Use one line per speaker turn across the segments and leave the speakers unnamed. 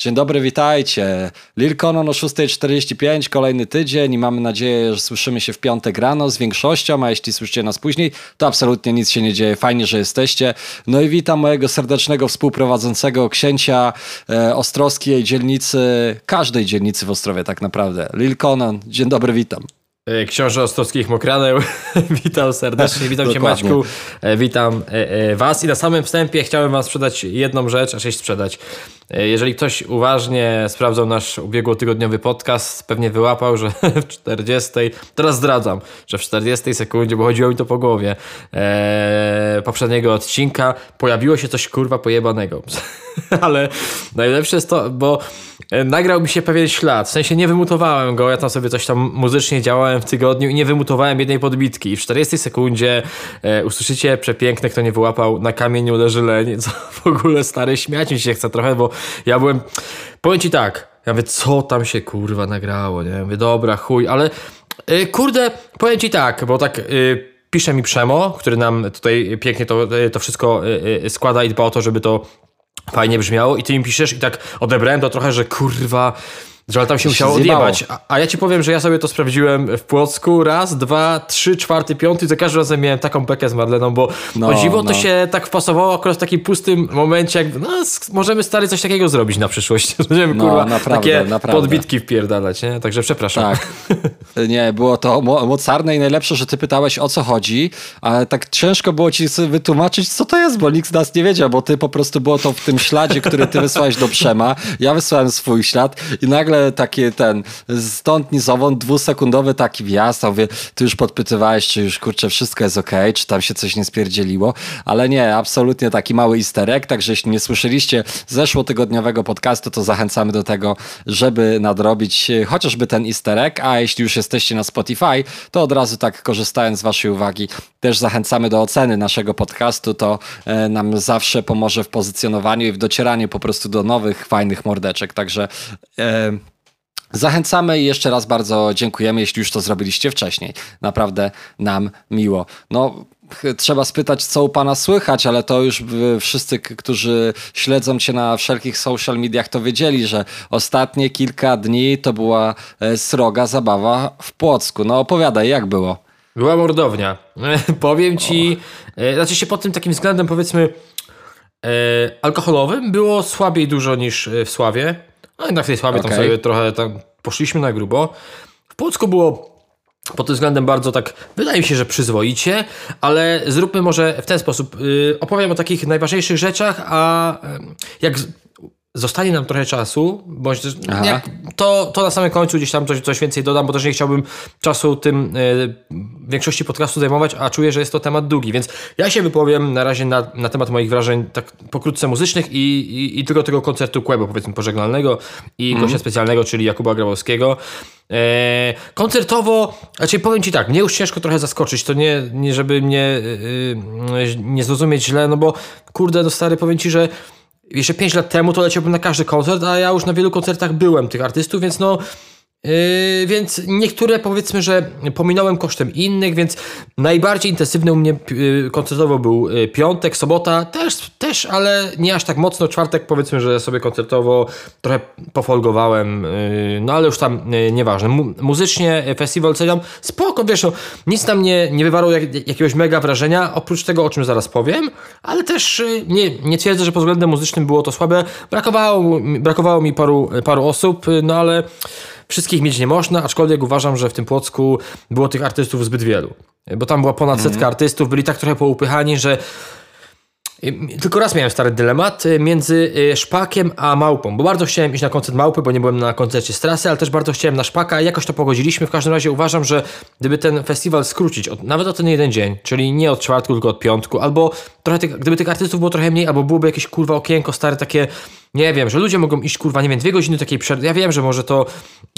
Dzień dobry, witajcie. Lil Conon o 6.45, kolejny tydzień i mamy nadzieję, że słyszymy się w piątek rano z większością, a jeśli słyszycie nas później, to absolutnie nic się nie dzieje. Fajnie, że jesteście. No i witam mojego serdecznego współprowadzącego księcia e, ostrowskiej dzielnicy, każdej dzielnicy w Ostrowie tak naprawdę. Lil Conon, dzień dobry, witam.
E, książę Ostrowskich Mokradeł. witam serdecznie, witam Cię Maćku, e, witam e, Was i na samym wstępie chciałem Wam sprzedać jedną rzecz, a sześć sprzedać. Jeżeli ktoś uważnie sprawdzał nasz ubiegłotygodniowy podcast, pewnie wyłapał, że w 40, teraz zdradzam, że w 40 sekundzie, bo chodziło mi to po głowie, poprzedniego odcinka pojawiło się coś kurwa pojebanego. Ale najlepsze jest to, bo nagrał mi się pewien ślad. W sensie nie wymutowałem go, ja tam sobie coś tam muzycznie działałem w tygodniu i nie wymutowałem jednej podbitki. I w 40 sekundzie e, usłyszycie przepiękne, kto nie wyłapał, na kamieniu leży leń. Co w ogóle stary, śmiać mi się chce trochę, bo ja byłem... Powiem ci tak, ja mówię, co tam się kurwa nagrało, nie? Ja mówię, dobra, chuj, ale e, kurde, powiem ci tak, bo tak... E, pisze mi Przemo, który nam tutaj pięknie to, to wszystko e, składa i dba o to, żeby to fajnie brzmiało i ty im piszesz i tak odebrałem to trochę, że kurwa, że tam się musiało odjebać. A, a, ja ci powiem, że ja sobie to sprawdziłem w Płocku raz, dwa, trzy, czwarty, piąty, za każdym razem miałem taką bekę z Marleną, bo no, o dziwo no. to się tak wpasowało akurat w takim pustym momencie, jak no, możemy stary coś takiego zrobić na przyszłość. Będziemy no, kurwa naprawdę, takie naprawdę. podbitki wpierdalać, nie? Także przepraszam.
Tak. Nie, było to mocarne i najlepsze, że ty pytałeś o co chodzi, ale tak ciężko było ci wytłumaczyć, co to jest, bo nikt z nas nie wiedział, bo ty po prostu było to w tym śladzie, który ty wysłałeś do Przema, ja wysłałem swój ślad i nagle takie ten, stąd ni zowąd, dwusekundowy taki wjazd, a mówię, ty już podpytywałeś, czy już kurczę wszystko jest ok, czy tam się coś nie spierdzieliło, ale nie, absolutnie taki mały easter egg, także jeśli nie słyszeliście zeszłotygodniowego podcastu, to zachęcamy do tego, żeby nadrobić chociażby ten easter egg, a jeśli już jesteście na Spotify, to od razu tak korzystając z waszej uwagi, też zachęcamy do oceny naszego podcastu, to e, nam zawsze pomoże w pozycjonowaniu i w docieraniu po prostu do nowych, fajnych mordeczek, także e, Zachęcamy i jeszcze raz bardzo dziękujemy, jeśli już to zrobiliście wcześniej. Naprawdę nam miło. No, trzeba spytać, co u pana słychać, ale to już wszyscy, którzy śledzą cię na wszelkich social mediach, to wiedzieli, że ostatnie kilka dni to była e, sroga zabawa w Płocku. No opowiadaj, jak było?
Była mordownia. Powiem ci, o. znaczy się pod tym takim względem powiedzmy e, alkoholowym było słabiej dużo niż w Sławie. No jednak w tej sławie okay. tam sobie trochę tam poszliśmy na grubo. W Płocku było pod tym względem bardzo tak, wydaje mi się, że przyzwoicie, ale zróbmy może w ten sposób. Yy, opowiem o takich najważniejszych rzeczach, a jak zostanie nam trochę czasu, bądź też, to, to na samym końcu gdzieś tam coś, coś więcej dodam, bo też nie chciałbym czasu tym y, większości podcastu zajmować, a czuję, że jest to temat długi, więc ja się wypowiem na razie na, na temat moich wrażeń tak pokrótce muzycznych i, i, i tylko tego koncertu Kłębo, powiedzmy pożegnalnego i mm. gościa specjalnego, czyli Jakuba Grabowskiego. E, koncertowo, znaczy powiem Ci tak, mnie już ciężko trochę zaskoczyć, to nie, nie żeby mnie y, nie zrozumieć źle, no bo kurde, no stary, powiem Ci, że jeszcze 5 lat temu to leciałbym na każdy koncert, a ja już na wielu koncertach byłem tych artystów, więc no Yy, więc niektóre powiedzmy, że pominąłem kosztem innych, więc najbardziej intensywny u mnie yy, koncertowo był yy, piątek, sobota też, też, ale nie aż tak mocno. Czwartek powiedzmy, że sobie koncertowo trochę pofolgowałem, yy, no ale już tam yy, nieważne. Mu muzycznie festiwal oceniam spoko, wiesz, no, nic tam nie, nie wywarło jak, jakiegoś mega wrażenia, oprócz tego, o czym zaraz powiem, ale też nie, nie twierdzę, że pod względem muzycznym było to słabe. Brakowało, brakowało mi paru, paru osób, no ale Wszystkich mieć nie można, aczkolwiek uważam, że w tym Płocku było tych artystów zbyt wielu. Bo tam była ponad setka mm. artystów, byli tak trochę poupychani, że tylko raz miałem stary dylemat y, między y, Szpakiem a Małpą, bo bardzo chciałem iść na koncert Małpy, bo nie byłem na koncercie Strasy, ale też bardzo chciałem na Szpaka i jakoś to pogodziliśmy. W każdym razie uważam, że gdyby ten festiwal skrócić, od, nawet o ten jeden dzień, czyli nie od czwartku, tylko od piątku, albo trochę tych, gdyby tych artystów było trochę mniej, albo byłoby jakieś kurwa okienko stare takie nie wiem, że ludzie mogą iść, kurwa, nie wiem, dwie godziny takiej przerwy. Ja wiem, że może to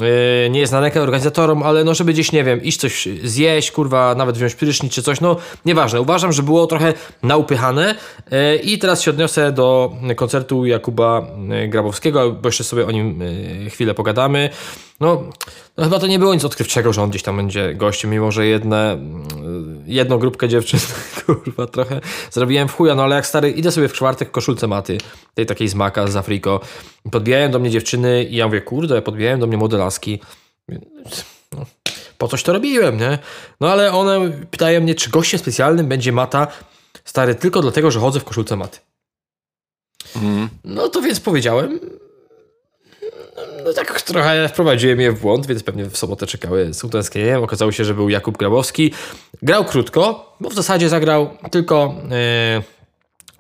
yy, nie jest na organizatorom, ale no, żeby gdzieś, nie wiem, iść coś zjeść, kurwa, nawet wziąć prysznic czy coś, no, nieważne. Uważam, że było trochę naupychane yy, i teraz się odniosę do koncertu Jakuba yy, Grabowskiego, bo jeszcze sobie o nim yy, chwilę pogadamy. no, no chyba to nie było nic odkrywczego, że on gdzieś tam będzie gościem, mimo że jedne, mm, jedną grupkę dziewczyn, kurwa, trochę zrobiłem w chuja, no ale jak stary, idę sobie w czwartek w koszulce maty, tej takiej z Maka, z Afriko, podbijają do mnie dziewczyny i ja mówię, kurde, podbijają do mnie modelaski. No, po coś to robiłem, nie? No ale one pytają mnie, czy gościem specjalnym będzie mata, stary, tylko dlatego, że chodzę w koszulce maty. Mm. No to więc powiedziałem, no tak trochę wprowadziłem je w błąd, więc pewnie w sobotę czekały z utęsknieniem. Okazało się, że był Jakub Grabowski. Grał krótko, bo w zasadzie zagrał tylko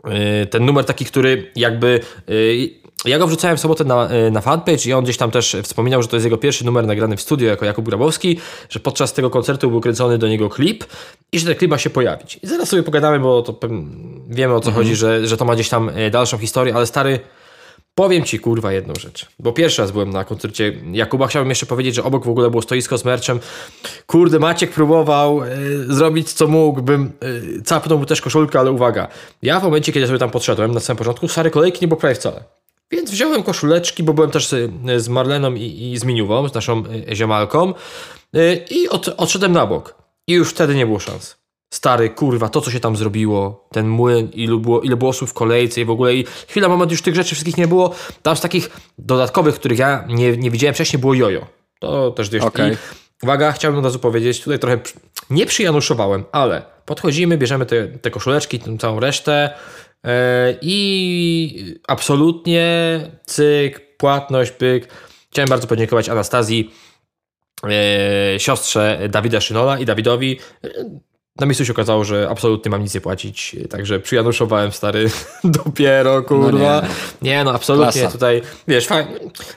yy, yy, ten numer taki, który jakby... Yy, ja go wrzucałem w sobotę na, na fanpage i on gdzieś tam też wspominał, że to jest jego pierwszy numer nagrany w studio jako Jakub Grabowski, że podczas tego koncertu był kręcony do niego klip i że ten klip ma się pojawić. I zaraz sobie pogadamy, bo to wiemy o co mhm. chodzi, że, że to ma gdzieś tam dalszą historię, ale stary Powiem ci kurwa jedną rzecz, bo pierwszy raz byłem na koncercie Jakuba. Chciałbym jeszcze powiedzieć, że obok w ogóle było stoisko z merczem. Kurde, Maciek próbował y, zrobić co mógł, bym y, capnął mu też koszulkę, ale uwaga. Ja w momencie, kiedy sobie tam podszedłem na samym początku, stare kolejki nie było prawie wcale. Więc wziąłem koszuleczki, bo byłem też z, z Marleną i, i z Miniuwą, z naszą ziomalką y, i od, odszedłem na bok. I już wtedy nie było szans stary, kurwa, to co się tam zrobiło, ten młyn, ilu było, ile było osób w kolejce i w ogóle i chwila, moment, już tych rzeczy wszystkich nie było. Tam z takich dodatkowych, których ja nie, nie widziałem wcześniej, było jojo. To też dość. Okay. I, uwaga, chciałbym od razu powiedzieć, tutaj trochę nie przyjanuszowałem, ale podchodzimy, bierzemy te, te koszuleczki, tę całą resztę yy, i absolutnie cyk, płatność, pyk. Chciałem bardzo podziękować Anastazji, yy, siostrze Dawida Szynola i Dawidowi na miejscu się okazało, że absolutnie mam nic nie płacić, także przyjanuszowałem stary dopiero, kurwa. No nie. nie. no absolutnie Klasa. tutaj, wiesz,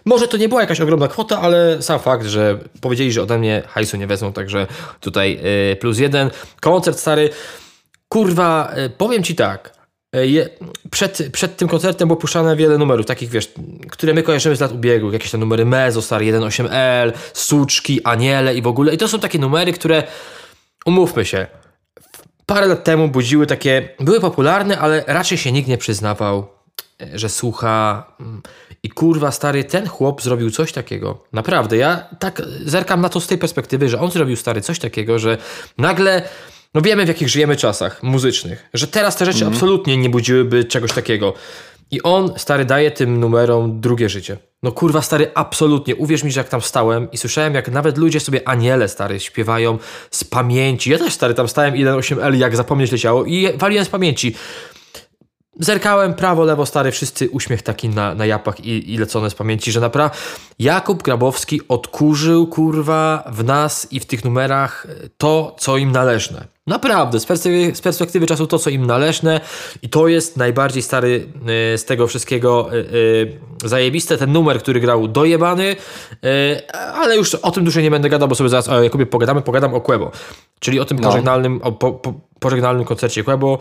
może to nie była jakaś ogromna kwota, ale sam fakt, że powiedzieli, że ode mnie hajsu nie wezmą, także tutaj yy, plus jeden. Koncert stary, kurwa, yy, powiem ci tak, y, je, przed, przed tym koncertem było puszczane wiele numerów, takich wiesz, które my kojarzymy z lat ubiegłych, jakieś te numery Mezo, stary 1.8L, Suczki, Aniele i w ogóle. I to są takie numery, które, umówmy się, parę lat temu budziły takie, były popularne, ale raczej się nikt nie przyznawał, e, że słucha. Mm, I kurwa, stary, ten chłop zrobił coś takiego. Naprawdę, ja tak zerkam na to z tej perspektywy, że on zrobił, stary, coś takiego, że nagle. No wiemy, w jakich żyjemy czasach muzycznych, że teraz te rzeczy mm. absolutnie nie budziłyby czegoś takiego. I on, stary, daje tym numerom drugie życie. No kurwa, stary, absolutnie. Uwierz mi, że jak tam stałem i słyszałem, jak nawet ludzie sobie aniele, stary, śpiewają z pamięci. Ja też, stary, tam stałem 1.8L, jak zapomnieć leciało i waliłem z pamięci. Zerkałem prawo, lewo, stary, wszyscy uśmiech taki na, na japach i, i lecone z pamięci, że naprawdę Jakub Grabowski odkurzył, kurwa, w nas i w tych numerach to, co im należne. Naprawdę, z perspektywy, z perspektywy, czasu to, co im należne i to jest najbardziej stary y, z tego wszystkiego y, y, zajebiste. Ten numer, który grał dojebany, ale już o tym dłużej nie będę gadał, bo sobie zaraz o Jakubie pogadamy, pogadam o Quebo, czyli o tym no. pożegnalnym, o po, po, pożegnalnym koncercie Quebo.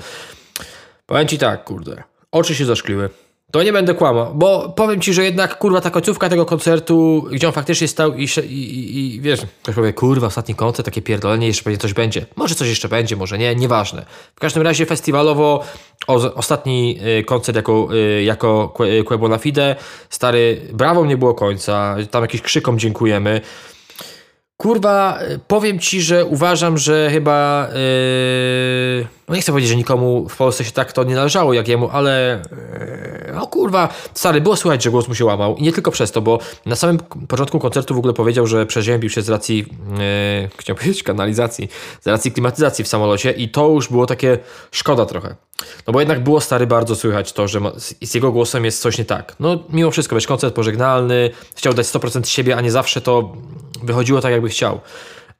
Powiem ci tak, kurde, oczy się zaszkliły. To nie będę kłamał, bo powiem ci, że jednak kurwa ta końcówka tego koncertu, gdzie on faktycznie stał i, i, i, i wiesz, ktoś powie, kurwa, ostatni koncert, takie pierdolenie, jeszcze pewnie coś będzie. Może coś jeszcze będzie, może nie, nieważne. W każdym razie festiwalowo o, ostatni y, koncert jako, y, jako Quebo na Fide, stary, brawo nie było końca, tam jakiś krzykom dziękujemy. Kurwa, powiem ci, że uważam, że chyba. No nie chcę powiedzieć, że nikomu w Polsce się tak to nie należało jak jemu, ale. No kurwa, stary, było słychać, że głos mu się łamał. I nie tylko przez to, bo na samym początku koncertu w ogóle powiedział, że przeziębił się z racji. Yy, powiedzieć kanalizacji, z racji klimatyzacji w samolocie, i to już było takie szkoda trochę. No bo jednak było stary bardzo słychać to, że z jego głosem jest coś nie tak. No mimo wszystko, wiesz, koncert pożegnalny, chciał dać 100% siebie, a nie zawsze to wychodziło tak, jakby chciał.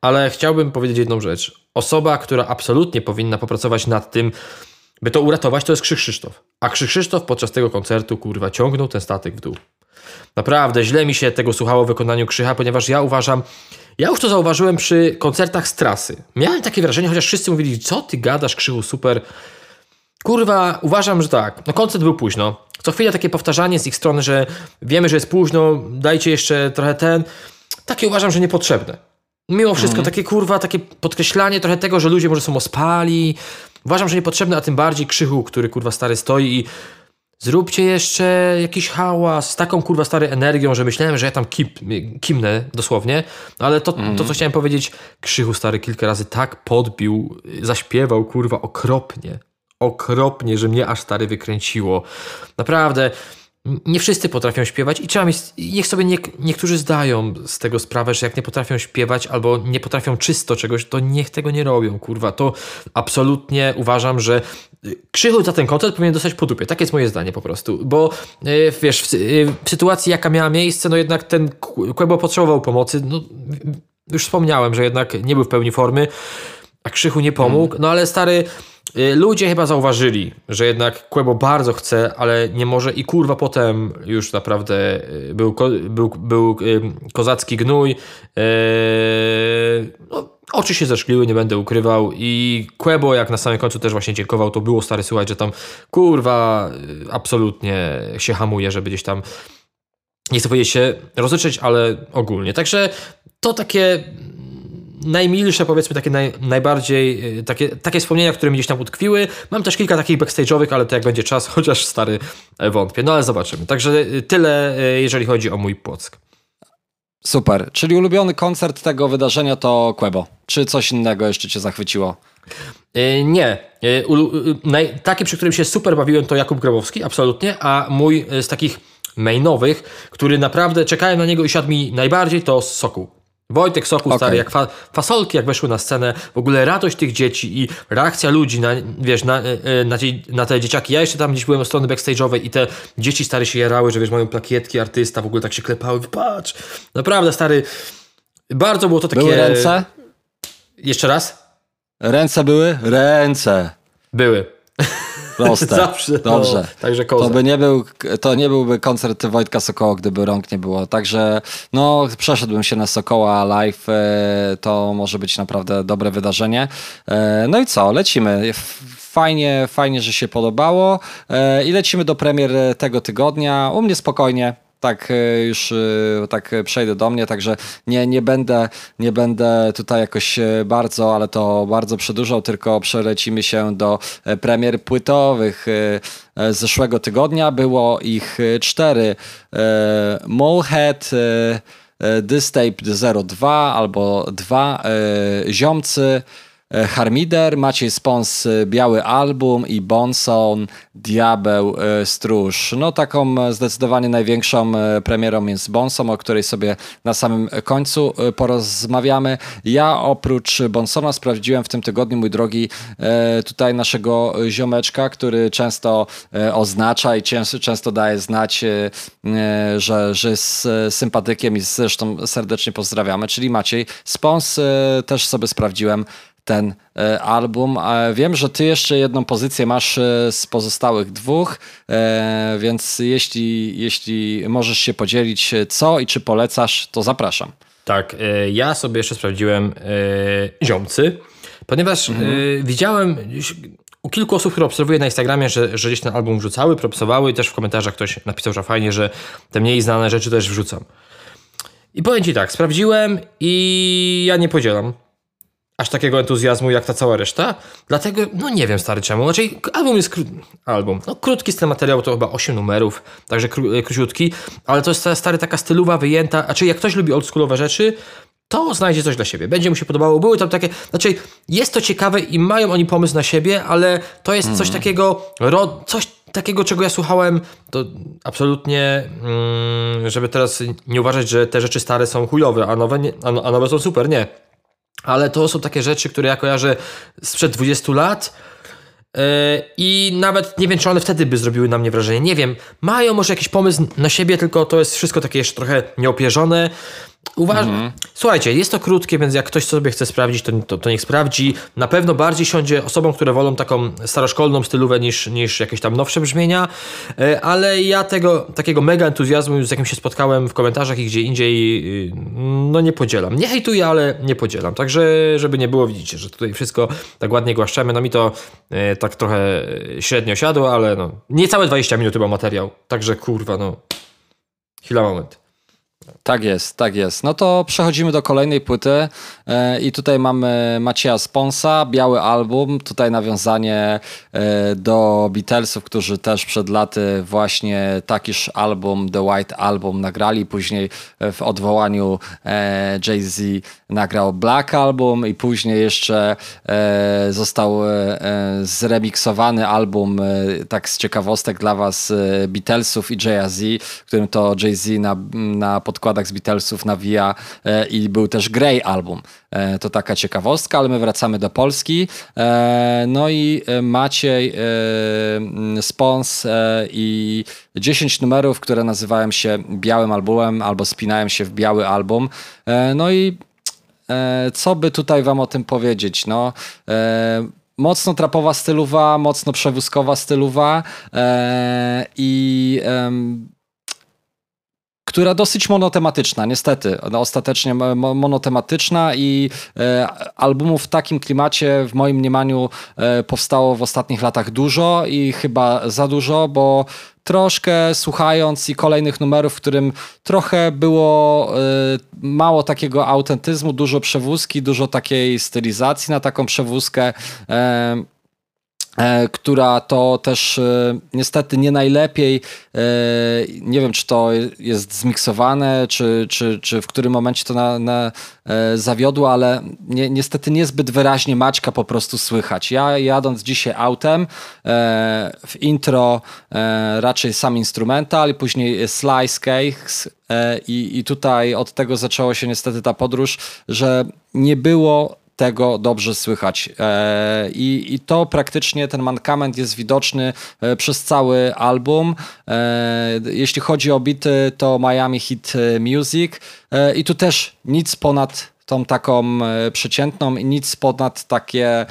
Ale chciałbym powiedzieć jedną rzecz. Osoba, która absolutnie powinna popracować nad tym, by to uratować, to jest Krzyk Krzysztof. A Krzyk Krzysztof podczas tego koncertu, kurwa, ciągnął ten statek w dół. Naprawdę źle mi się tego słuchało w wykonaniu Krzycha, ponieważ ja uważam, ja już to zauważyłem przy koncertach z trasy. Miałem takie wrażenie, chociaż wszyscy mówili, co ty gadasz, Krzychu, super. Kurwa, uważam, że tak. No koncert był późno. Co chwilę takie powtarzanie z ich strony, że wiemy, że jest późno, dajcie jeszcze trochę ten takie uważam, że niepotrzebne. Mimo wszystko mm. takie kurwa, takie podkreślanie trochę tego, że ludzie może są ospali. Uważam, że niepotrzebne, a tym bardziej krzychu, który kurwa stary stoi i zróbcie jeszcze jakiś hałas z taką kurwa stary energią, że myślałem, że ja tam kim, kimnę dosłownie, ale to, mm. to, co chciałem powiedzieć, Krzychu stary kilka razy tak podbił, zaśpiewał kurwa okropnie, okropnie, że mnie aż stary wykręciło. Naprawdę nie wszyscy potrafią śpiewać i trzeba mieć, niech sobie nie, niektórzy zdają z tego sprawę, że jak nie potrafią śpiewać albo nie potrafią czysto czegoś, to niech tego nie robią, kurwa. To absolutnie uważam, że y, Krzychu za ten koncert powinien dostać po dupie. Takie jest moje zdanie po prostu, bo y, wiesz, w, y, w sytuacji jaka miała miejsce, no jednak ten Kłębo potrzebował pomocy, no już wspomniałem, że jednak nie był w pełni formy, a Krzychu nie pomógł, no ale stary ludzie chyba zauważyli, że jednak Quebo bardzo chce, ale nie może i kurwa potem już naprawdę y, był, był, był y, kozacki gnój. No, oczy się zeszkliły, nie będę ukrywał i Quebo jak na samym końcu też właśnie dziękował, to było stary słuchać, że tam kurwa absolutnie się hamuje, żeby gdzieś tam nie chcę powiedzieć się rozliczyć, ale ogólnie. Także to takie najmilsze, powiedzmy, takie naj, najbardziej, y, takie, takie wspomnienia, które mi gdzieś tam utkwiły. Mam też kilka takich backstage'owych, ale to jak będzie czas, chociaż stary e, wątpię. No ale zobaczymy. Także y, tyle, y, jeżeli chodzi o mój Płock.
Super. Czyli ulubiony koncert tego wydarzenia to Quebo. Czy coś innego jeszcze cię zachwyciło?
Nie. Taki, przy którym się super bawiłem, to Jakub Grabowski, absolutnie, a mój z takich mainowych, który naprawdę czekałem na niego i siadł mi najbardziej, to Sokół. Wojtek Sokół okay. stary, jak fa fasolki jak weszły na scenę, w ogóle radość tych dzieci i reakcja ludzi na, wiesz, na, e, e, na, na te dzieciaki. Ja jeszcze tam gdzieś byłem od strony backstage'owej i te dzieci stary się jarały, że wiesz, mają plakietki artysta, w ogóle tak się klepały, patrz. Naprawdę stary, bardzo było to takie...
Były ręce?
Jeszcze raz?
Ręce były? Ręce.
Były.
Proste.
Zawsze. No,
Dobrze.
No, także.
To, by nie był, to nie byłby koncert Wojtka Sokoła, gdyby rąk nie było. Także no, przeszedłbym się na Sokoła live. E, to może być naprawdę dobre wydarzenie. E, no i co? Lecimy. Fajnie, fajnie, że się podobało. E, I lecimy do premier tego tygodnia. U mnie spokojnie tak e, już e, tak przejdę do mnie, także nie, nie, będę, nie będę tutaj jakoś e, bardzo, ale to bardzo przedłużał, tylko przelecimy się do premier płytowych z zeszłego tygodnia. Było ich cztery. Molehead, Dystape 02 albo dwa Ziomcy, Harmider, Maciej Spons e, Biały Album i Bonson Diabeł e, Stróż. No taką zdecydowanie największą premierą jest Bonson, o której sobie na samym końcu porozmawiamy. Ja oprócz Bonsona sprawdziłem w tym tygodniu, mój drogi, tutaj naszego ziomeczka, który często oznacza i często daje znać, że, że jest sympatykiem i zresztą serdecznie pozdrawiamy, czyli Maciej Spons też sobie sprawdziłem ten e, album. Wiem, że ty jeszcze jedną pozycję masz e, z pozostałych dwóch, e, więc jeśli, jeśli możesz się podzielić co i czy polecasz, to zapraszam.
Tak, ja sobie jeszcze sprawdziłem ziomcy, ponieważ mhm. widziałem u kilku osób, które obserwuję na Instagramie, że, że gdzieś ten album wrzucały, propsowały i też w komentarzach ktoś napisał, że fajnie, że te mniej znane rzeczy też wrzucam. I powiem Ci tak, sprawdziłem i ja nie podzielam aż takiego entuzjazmu jak ta cała reszta. Dlatego, no nie wiem stary czemu. Znaczy, album jest kró- album. No, krótki z ten materiał to chyba 8 numerów, także kró- króciutki, ale to jest stary taka stylowa, wyjęta. Znaczy, jak ktoś lubi oldschoolowe rzeczy, to znajdzie coś dla siebie. Będzie mu się podobało. Były tam takie, znaczy jest to ciekawe i mają oni pomysł na siebie, ale to jest coś mhm. takiego, ro, coś takiego, czego ja słuchałem, to absolutnie, mm, żeby teraz nie uważać, że te rzeczy stare są chujowe, a nowe, nie, a, a nowe są super. Nie ale to są takie rzeczy, które ja kojarzę sprzed 20 lat. E, I nawet nie wiem, czy one wtedy by zrobiły na mnie wrażenie. Nie wiem, mają może jakiś pomysł na siebie, tylko to jest wszystko takie jeszcze trochę nieopierzone. Uważam. Mhm. Słuchajcie, jest to krótkie, więc jak ktoś sobie chce sprawdzić, to, to, to, niech sprawdzi. Na pewno bardziej siądzie osobom, które wolą taką staroszkolną stylówę niż, niż jakieś tam nowsze brzmienia, e, ale ja tego takiego mega entuzjazmu, z jakim się spotkałem w komentarzach i gdzie indziej, y, no nie podzielam. Nie hejtuję, ale nie podzielam. Także, żeby nie było, widzicie, że tutaj wszystko tak ładnie głaszczemy. No mi to e, tak trochę średnio siadło, ale no niecałe 20 minut chyba materiał. Także kurwa, no chwila moment.
Tak jest, tak jest. No to przechodzimy do kolejnej płyty. E, i tutaj mamy Macieja Sponsa, Biały Album, tutaj nawiązanie e, do Beatlesów, którzy też przed laty właśnie takiż album, The White Album nagrali, później w odwołaniu e, Jay-Z nagrał Black Album i później jeszcze został zremiksowany album, tak z ciekawostek dla was, Beatlesów i Jay-Z, którym to Jay-Z na, na podkładach z Beatlesów nawija e, i był też Grey album. E, to taka ciekawostka, ale my wracamy do Polski. E, no i Maciej Spons i 10 numerów, które nazywają się Białym Albumem albo spinają się w Biały Album. No i co by tutaj wam o tym powiedzieć? No, mocno trapowa stylowa, mocno przewózkowa stylowa i która dosyć monotematyczna, niestety. No, ostatecznie monotematyczna i e, albumów w takim klimacie w moim mniemaniu e, powstało w ostatnich latach dużo i chyba za dużo, bo troszkę słuchając i kolejnych numerów, w którym trochę było y, mało takiego autentyzmu, dużo przewózki, dużo takiej stylizacji na taką przewózkę. E, która to też e, niestety nie najlepiej, e, nie wiem czy to jest zmiksowane, czy, czy, czy w którym momencie to na, na zawiodło, ale ni niestety niezbyt wyraźnie Maćka po prostu słychać. Ja jadąc dzisiaj autem, w intro raczej sam instrumental później slice case i, i tutaj od tego zaczęła się niestety ta podróż, że nie było tego dobrze słychać. E, I, I to praktycznie ten mankament jest widoczny e, przez cały album. E, jeśli chodzi o bity, to Miami Hit Music i tu też nic ponad tą taką przeciętną i nic ponad takie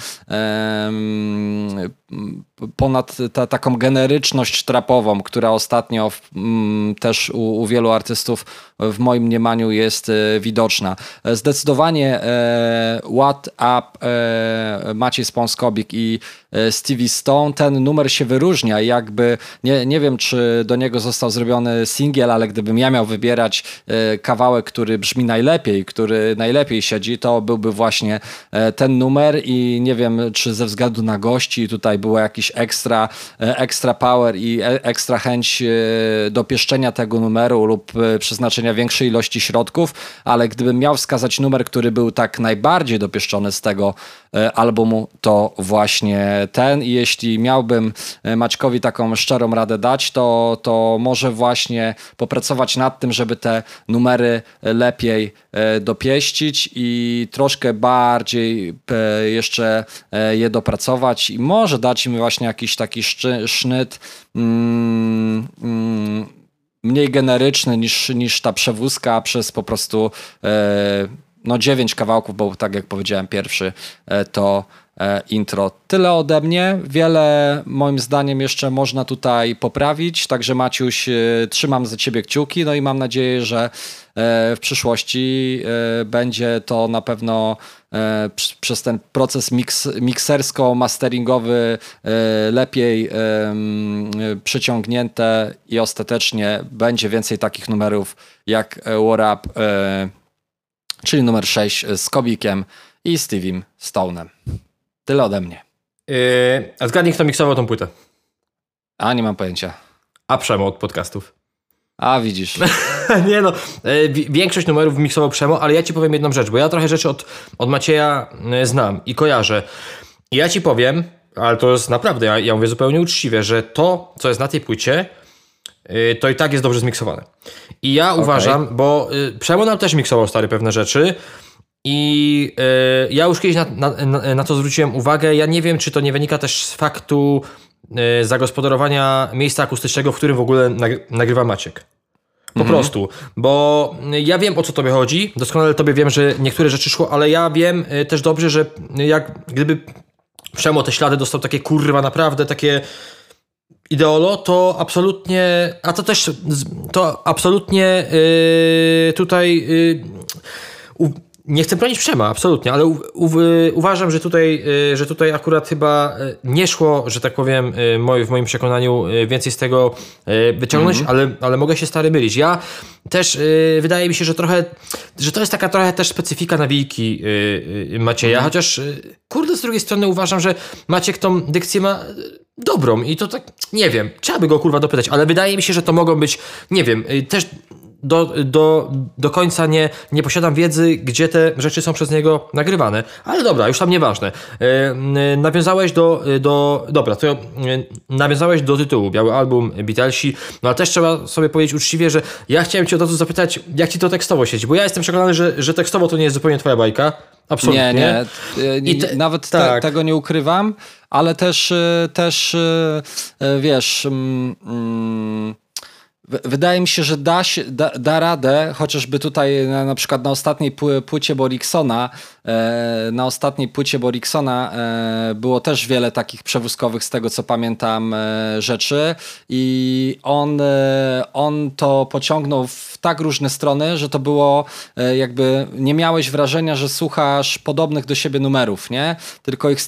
ponad ta, taką generyczność trapową, która ostatnio w, m, też u, u, wielu artystów w moim mniemaniu jest e, widoczna. Zdecydowanie e, What Up e, Maciej Sponskobik i e, Stevie Stone, ten numer się wyróżnia jakby, nie, nie wiem czy do niego został zrobiony singiel, ale gdybym ja miał wybierać e, kawałek, który brzmi najlepiej, który najlepiej siedzi, to byłby właśnie ten numer i nie wiem czy ze względu na gości tutaj było jakiś ekstra, e, ekstra power i e, ekstra chęć e, dopieszczenia tego numeru lub przeznaczenia większej ilości środków, ale gdybym miał wskazać numer, który był tak najbardziej dopieszczony z tego albumu, to właśnie ten. I jeśli miałbym Maćkowi taką szczerą radę dać, to, to może właśnie popracować nad tym, żeby te numery lepiej dopieścić i troszkę bardziej jeszcze je dopracować i może dać im właśnie jakiś taki szczy, sznyt mm, mm, mniej generyczny niż, niż ta przewózka przez po prostu e, no dziewięć kawałków, bo tak jak powiedziałem pierwszy e, to e, intro. Tyle ode mnie. Wiele moim zdaniem jeszcze można tutaj poprawić, także Maciuś trzymam za ciebie kciuki, no i mam nadzieję, że w przyszłości będzie to na pewno E, przez ten proces mix, miksersko-masteringowy e, lepiej przyciągnięte i ostatecznie będzie więcej takich numerów jak War Up, e, czyli numer 6 z Kobikiem i Steve'em Stone'em. Tyle ode mnie.
Yy, a zgadnij, kto miksował tą płytę?
A, nie mam pojęcia.
A Przemo od podcastów.
A, widzisz.
nie no, e, większość numerów miksował Przemo, ale ja ci powiem jedną rzecz, bo ja trochę rzeczy od, od Macieja e, znam i kojarzę. I ja ci powiem, ale to jest naprawdę, ja, ja mówię zupełnie uczciwie, że to, co jest na tej płycie, e, to i tak jest dobrze zmiksowane. I ja okay. uważam, bo Przemo nam też miksował stary pewne rzeczy, i ja już kiedyś na, na, na, to zwróciłem uwagę. Ja nie wiem, czy to nie wynika też z faktu zagospodarowania miejsca akustycznego, w którym w ogóle nagrywa Maciek. Po mhm. prostu, bo ja wiem o co tobie chodzi, doskonale tobie wiem, że niektóre rzeczy szło, ale ja wiem y, też dobrze, że jak gdyby Przemo te ślady dostał takie kurwa naprawdę takie ideolo, to absolutnie, a to też to absolutnie yy, tutaj yy, nie chcę bronić Przema, absolutnie, ale u, u, uważam, że tutaj, y, że tutaj akurat chyba y, nie szło, że tak powiem, y, w moim przekonaniu więcej z tego wyciągnąć, mm -hmm. ale, ale mogę się stary mylić. Ja też wydaje mi się, że trochę, że to jest taka trochę też specyfika nawiki Macieja, mm -hmm. chociaż kurde, z drugiej strony uważam, że Maciek tą dykcję ma dobrą i to tak, nie wiem, trzeba by go kurwa dopytać, ale wydaje mi się, że to mogą być, nie wiem, też do, do, do końca nie, nie posiadam wiedzy, gdzie te rzeczy są przez niego nagrywane. Ale dobra, już tam nieważne. Yy, nawiązałeś do, do. Dobra, to yy, nawiązałeś do tytułu Biały Album Beatlesi, no ale też trzeba sobie powiedzieć uczciwie, że ja chciałem Cię od razu zapytać, jak Ci to tekstowo siedzi, bo ja jestem przekonany, że, że tekstowo to nie jest zupełnie Twoja bajka. Absolutnie.
Nie, nie. nie te, nawet tak. te, tego nie ukrywam, ale też, też wiesz. Mm, mm, Wydaje mi się, że da, się, da, da radę, chociażby tutaj na, na przykład na ostatniej płycie Boriksona, na ostatniej płycie Boriksona e, było też wiele takich przewózkowych, z tego co pamiętam, e, rzeczy i on, on to pociągnął w tak różne strony, że to było jakby, nie miałeś wrażenia, że słuchasz podobnych do siebie numerów, nie? Tylko ich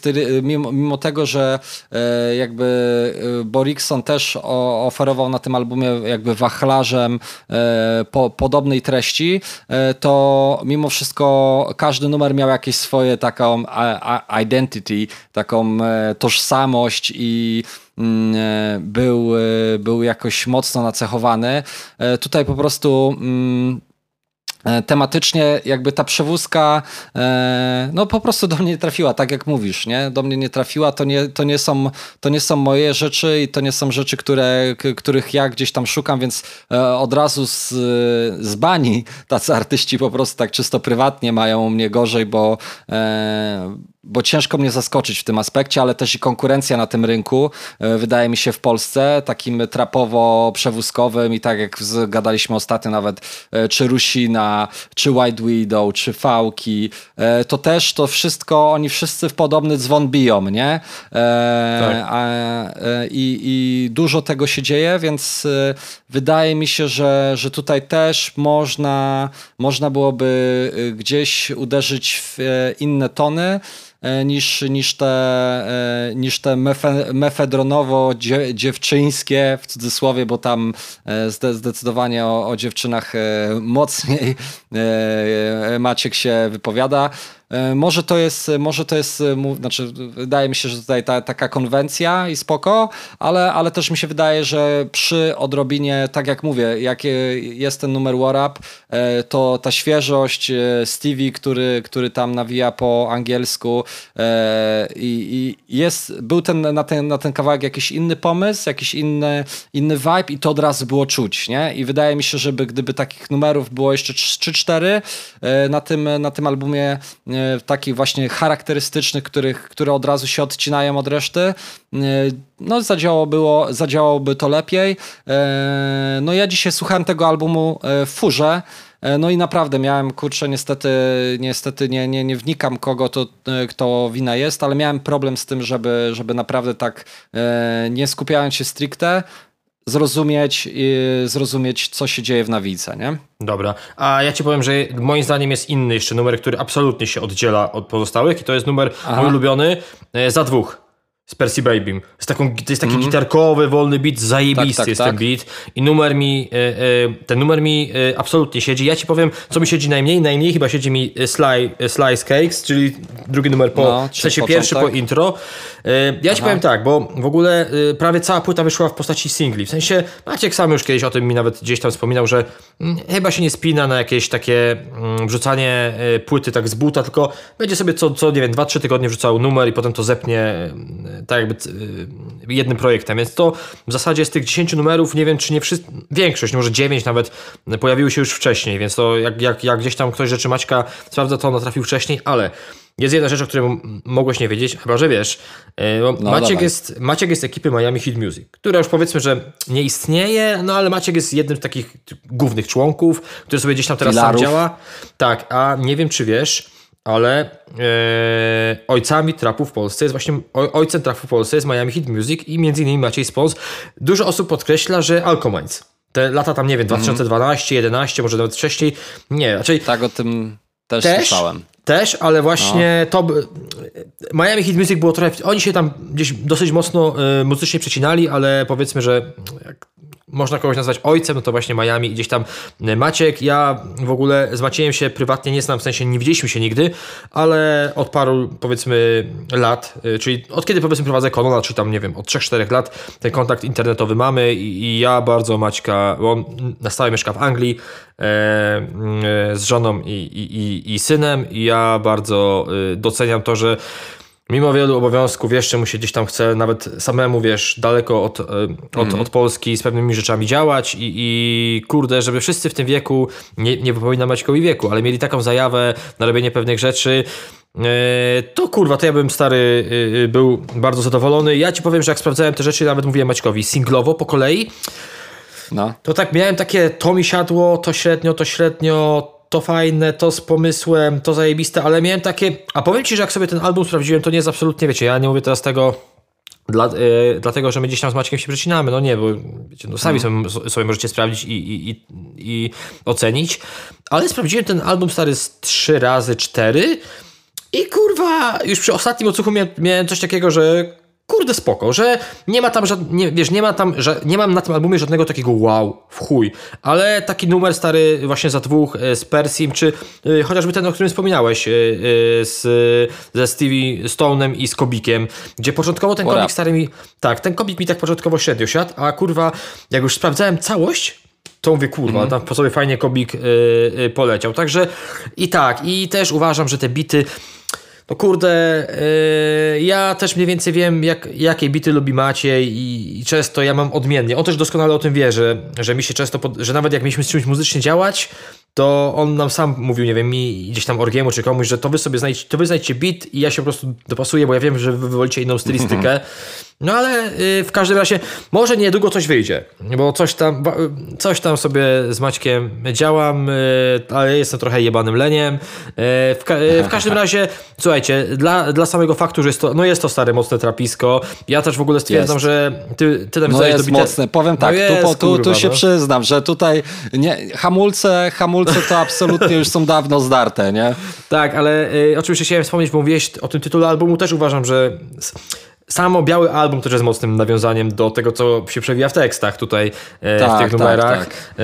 mimo, mimo tego, że jakby Borikson też oferował na tym albumie jakby wachlarzem e, po, podobnej treści, e, to mimo wszystko każdy numer miał jakieś swoje taką identity, taką e, tożsamość i mm, był, był jakoś mocno nacechowany. Tutaj po prostu mm, E, tematycznie jakby ta przewózka e, no po prostu do mnie nie trafiła, tak jak mówisz, nie? Do mnie nie trafiła, to nie, to nie, są, to nie są moje rzeczy i to nie są rzeczy, które, których ja gdzieś tam szukam, więc e, od razu z, z bani tacy artyści po prostu tak czysto prywatnie mają mnie gorzej, bo bo ciężko mnie zaskoczyć w tym aspekcie, ale też i konkurencja na tym rynku, e, wydaje mi się w Polsce, takim trapowo-przewózkowym i tak jak zgadaliśmy ostatnio nawet, e, czy Rusina, czy White Widow, czy Fałki, e, to też to wszystko, oni wszyscy w podobny dzwon biją, nie? Tak. I, I dużo tego się dzieje, więc wydaje mi się, że, że tutaj też można, można byłoby gdzieś uderzyć w inne tony, niż, niż te, e, niż te mefe, mefedronowo-dziewczyńskie, w cudzysłowie, bo tam e, zdecydowanie o, o dziewczynach mocniej Maciek się wypowiada. E, może to jest, może to jest, e, znaczy wydaje mi się, że tutaj ta, taka konwencja i spoko, ale, ale też mi się wydaje, że przy odrobinie, tak jak mówię, jak jest ten numer War Up, e, to ta świeżość Stevie, który, który tam nawija po angielsku i, i jest, był ten, na, ten, na ten kawałek jakiś inny pomysł, jakiś inny, inny vibe i to od razu było czuć, nie? I wydaje mi się, żeby gdyby takich numerów było jeszcze 3-4 na tym, na tym albumie E, takich właśnie charakterystycznych, których, które od razu się odcinają od reszty, e, no zadziałałoby, zadziałałoby to lepiej. E, no ja dzisiaj słuchałem tego albumu w furze, no i naprawdę miałem, kurczę, niestety, niestety nie, nie, nie wnikam kogo to, kto wina jest, ale miałem problem z tym, żeby, żeby naprawdę tak nie skupiając się stricte, zrozumieć, zrozumieć, co się dzieje w nawice, nie?
Dobra, a ja ci powiem, że moim zdaniem jest inny jeszcze numer, który absolutnie się oddziela od pozostałych i to jest numer Aha. mój ulubiony, e, za dwóch z Percy Babym. Jest, taką, to jest taki mm. gitarkowy, wolny beat, zajebisty tak, tak, jest tak. ten beat i numer mi, e, e, ten numer mi e, absolutnie siedzi. Ja ci powiem, co mi siedzi najmniej. Najmniej chyba siedzi mi Sly, Slice Cakes, czyli drugi numer po, no, w sensie pierwszy po intro. Ja Aha. ci powiem tak, bo w ogóle prawie cała płyta wyszła w postaci singli. W sensie Maciek sam już kiedyś o tym mi nawet gdzieś tam wspominał, że mm, chyba się nie spina na jakieś takie mm, wrzucanie płyty tak z buta, tylko będzie sobie co, co nie wiem, 2-3 tygodnie wrzucał numer i potem to zepnie tak jakby y, jednym projektem. Więc to w zasadzie z tych 10 numerów, nie wiem czy nie wszyscy, większość, może 9 nawet, pojawiły się już wcześniej, więc to jak, jak, jak gdzieś tam ktoś rzeczy Maćka sprawdza, to on trafił wcześniej, ale jest jedna rzecz, o której mogłeś nie wiedzieć, chyba że wiesz. Y, no, Maciek, jest, Maciek jest ekipy Miami Heat Music, która już powiedzmy, że nie istnieje, no ale Maciek jest jednym z takich głównych członków, który sobie gdzieś tam teraz Filarów. sam działa. Tak, a nie wiem czy wiesz, ale e, ojcami trapu w Polsce jest właśnie, ojcem trapu w Polsce jest Miami Heat Music i między innymi Maciej Spons. Dużo osób podkreśla, że Alcominds. Te lata tam, nie wiem, 2012, mm. 11, może nawet wcześniej. Nie, raczej...
Tak, o tym Też, też słyszałem.
Też, ale właśnie no. to. Miami Heat Music było trochę. Oni się tam gdzieś dosyć mocno y, muzycznie przecinali, ale powiedzmy, że jak można kogoś nazwać ojcem, no to właśnie Miami i gdzieś tam e, Maciek. Ja w ogóle z Maciejem się prywatnie nie znam, w sensie nie widzieliśmy się nigdy, ale od paru powiedzmy lat, e, czyli od kiedy powiedzmy prowadzę Konona, czy tam nie wiem, od 3-4 lat ten kontakt internetowy mamy i, i ja bardzo Maćka, bo on na stałe mieszka w Anglii e, e, z żoną i, i, i, synem i ja bardzo e, doceniam to, że mimo wielu obowiązków jeszcze mu się gdzieś tam chce nawet samemu, wiesz, daleko od, e, od, mm. od Polski z pewnymi rzeczami działać i, i kurde, żeby wszyscy w tym wieku, nie, nie wypominam Maćkowi wieku, ale mieli taką zajawę na robienie pewnych rzeczy, e, to kurwa, to ja bym stary e, był bardzo zadowolony. Ja ci powiem, że jak sprawdzałem te rzeczy, nawet mówiłem Maćkowi singlowo po kolei, no. to tak miałem takie, to mi siadło, to średnio, to średnio, to fajne, to z pomysłem, to zajebiste, ale miałem takie. A powiem ci, że jak sobie ten album sprawdziłem, to nie jest absolutnie, wiecie, ja nie mówię teraz tego. Dla, yy, dlatego, że my gdzieś tam z Maćkiem się przecinamy. No nie, bo wiecie, no sami hmm. sobie, sobie możecie sprawdzić i, i, i, i ocenić. Ale sprawdziłem ten album stary z trzy razy cztery i kurwa, już przy ostatnim odsłuchu miałem, miałem coś takiego, że kurde spoko, że nie ma tam żadnego, wiesz, nie ma tam, że nie mam na tym albumie żadnego takiego wow, w chuj, ale taki numer stary właśnie za dwóch e, z Persim, czy y, chociażby ten, o którym wspominałeś y, y, z, ze Stevie Stone'em i z Kobikiem, gdzie początkowo ten Kobik stary mi, tak, ten Kobik mi tak początkowo średnio siadł, a kurwa, jak już sprawdzałem całość, to mówię, kurwa, mm. tam po sobie fajnie Kobik poleciał, także i tak, i też uważam, że te bity no kurde, yy, ja też mniej więcej wiem, jak, jakie bity lubi Maciej i, i, często ja mam odmiennie. On też doskonale o tym wie, że, że mi się często, pod, że nawet jak mieliśmy z czymś muzycznie działać, to on nam sam mówił, nie wiem, mi gdzieś tam Orgiemu czy komuś, że to wy sobie znajdźcie, to wy znajdźcie beat i ja się po prostu dopasuję, bo ja wiem, że wy wolicie inną stylistykę. No ale y, w każdym razie może niedługo coś wyjdzie, bo coś tam, coś tam sobie z Maćkiem działam, y, ale jestem trochę jebanym leniem. Y, w, ka w, każdym razie, słuchajcie, dla, dla samego faktu, że jest to, no jest to stare, mocne trapisko, ja też w ogóle stwierdzam, jest. że ty, ty
no jest mocne, powiem tak, no jest, tu, tu, tu, się no. przyznam, że tutaj nie, hamulce, hamulce to absolutnie już są dawno zdarte, nie?
Tak, ale y, oczywiście chciałem wspomnieć, bo mówiłeś o tym tytule albumu, też uważam, że Samo biały album też jest mocnym nawiązaniem do tego, co się przewija w tekstach tutaj e, tak, w tych tak, numerach. Tak, tak. E,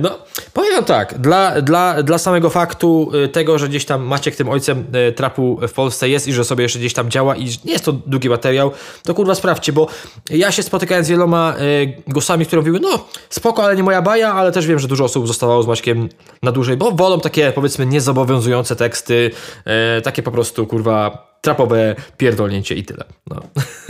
no, powiem tak, dla, dla, dla samego faktu e, tego, że gdzieś tam Maciek tym ojcem e, trapu w Polsce jest i że sobie jeszcze gdzieś tam działa i nie jest to długi materiał, to kurwa sprawdźcie, bo ja się spotykałem z wieloma e, głosami, które mówiły, no spoko, ale nie moja baja, ale też wiem, że dużo osób zostawało z Maćkiem na dłużej, bo wolą takie powiedzmy niezobowiązujące teksty, takie po prostu kurwa trapowe pierdolnięcie i tyle. No.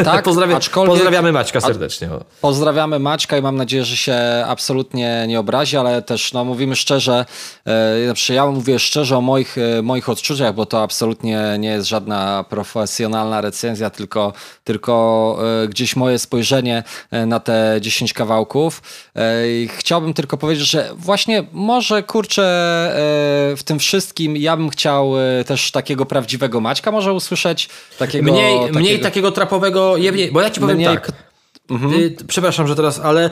Tak, Pozdrawia, pozdrawiamy Maćka serdecznie.
Pozdrawiamy Maćka i mam nadzieję, że się absolutnie nie obrazi, ale też no, mówimy szczerze, e, znaczy ja mówię szczerze o moich, e, moich odczuciach, bo to absolutnie nie jest żadna profesjonalna recenzja, tylko, tylko e, gdzieś moje spojrzenie e, na te 10 kawałków. E, chciałbym tylko powiedzieć, że właśnie może kurczę e, w tym wszystkim ja bym chciał też takiego prawdziwego Maćka może usłyszeć usłyszeć takiego...
Mniej takiego, mniej takiego trapowego, bo ja ci powiem mniej... tak. Mhm. Y, przepraszam, że teraz, ale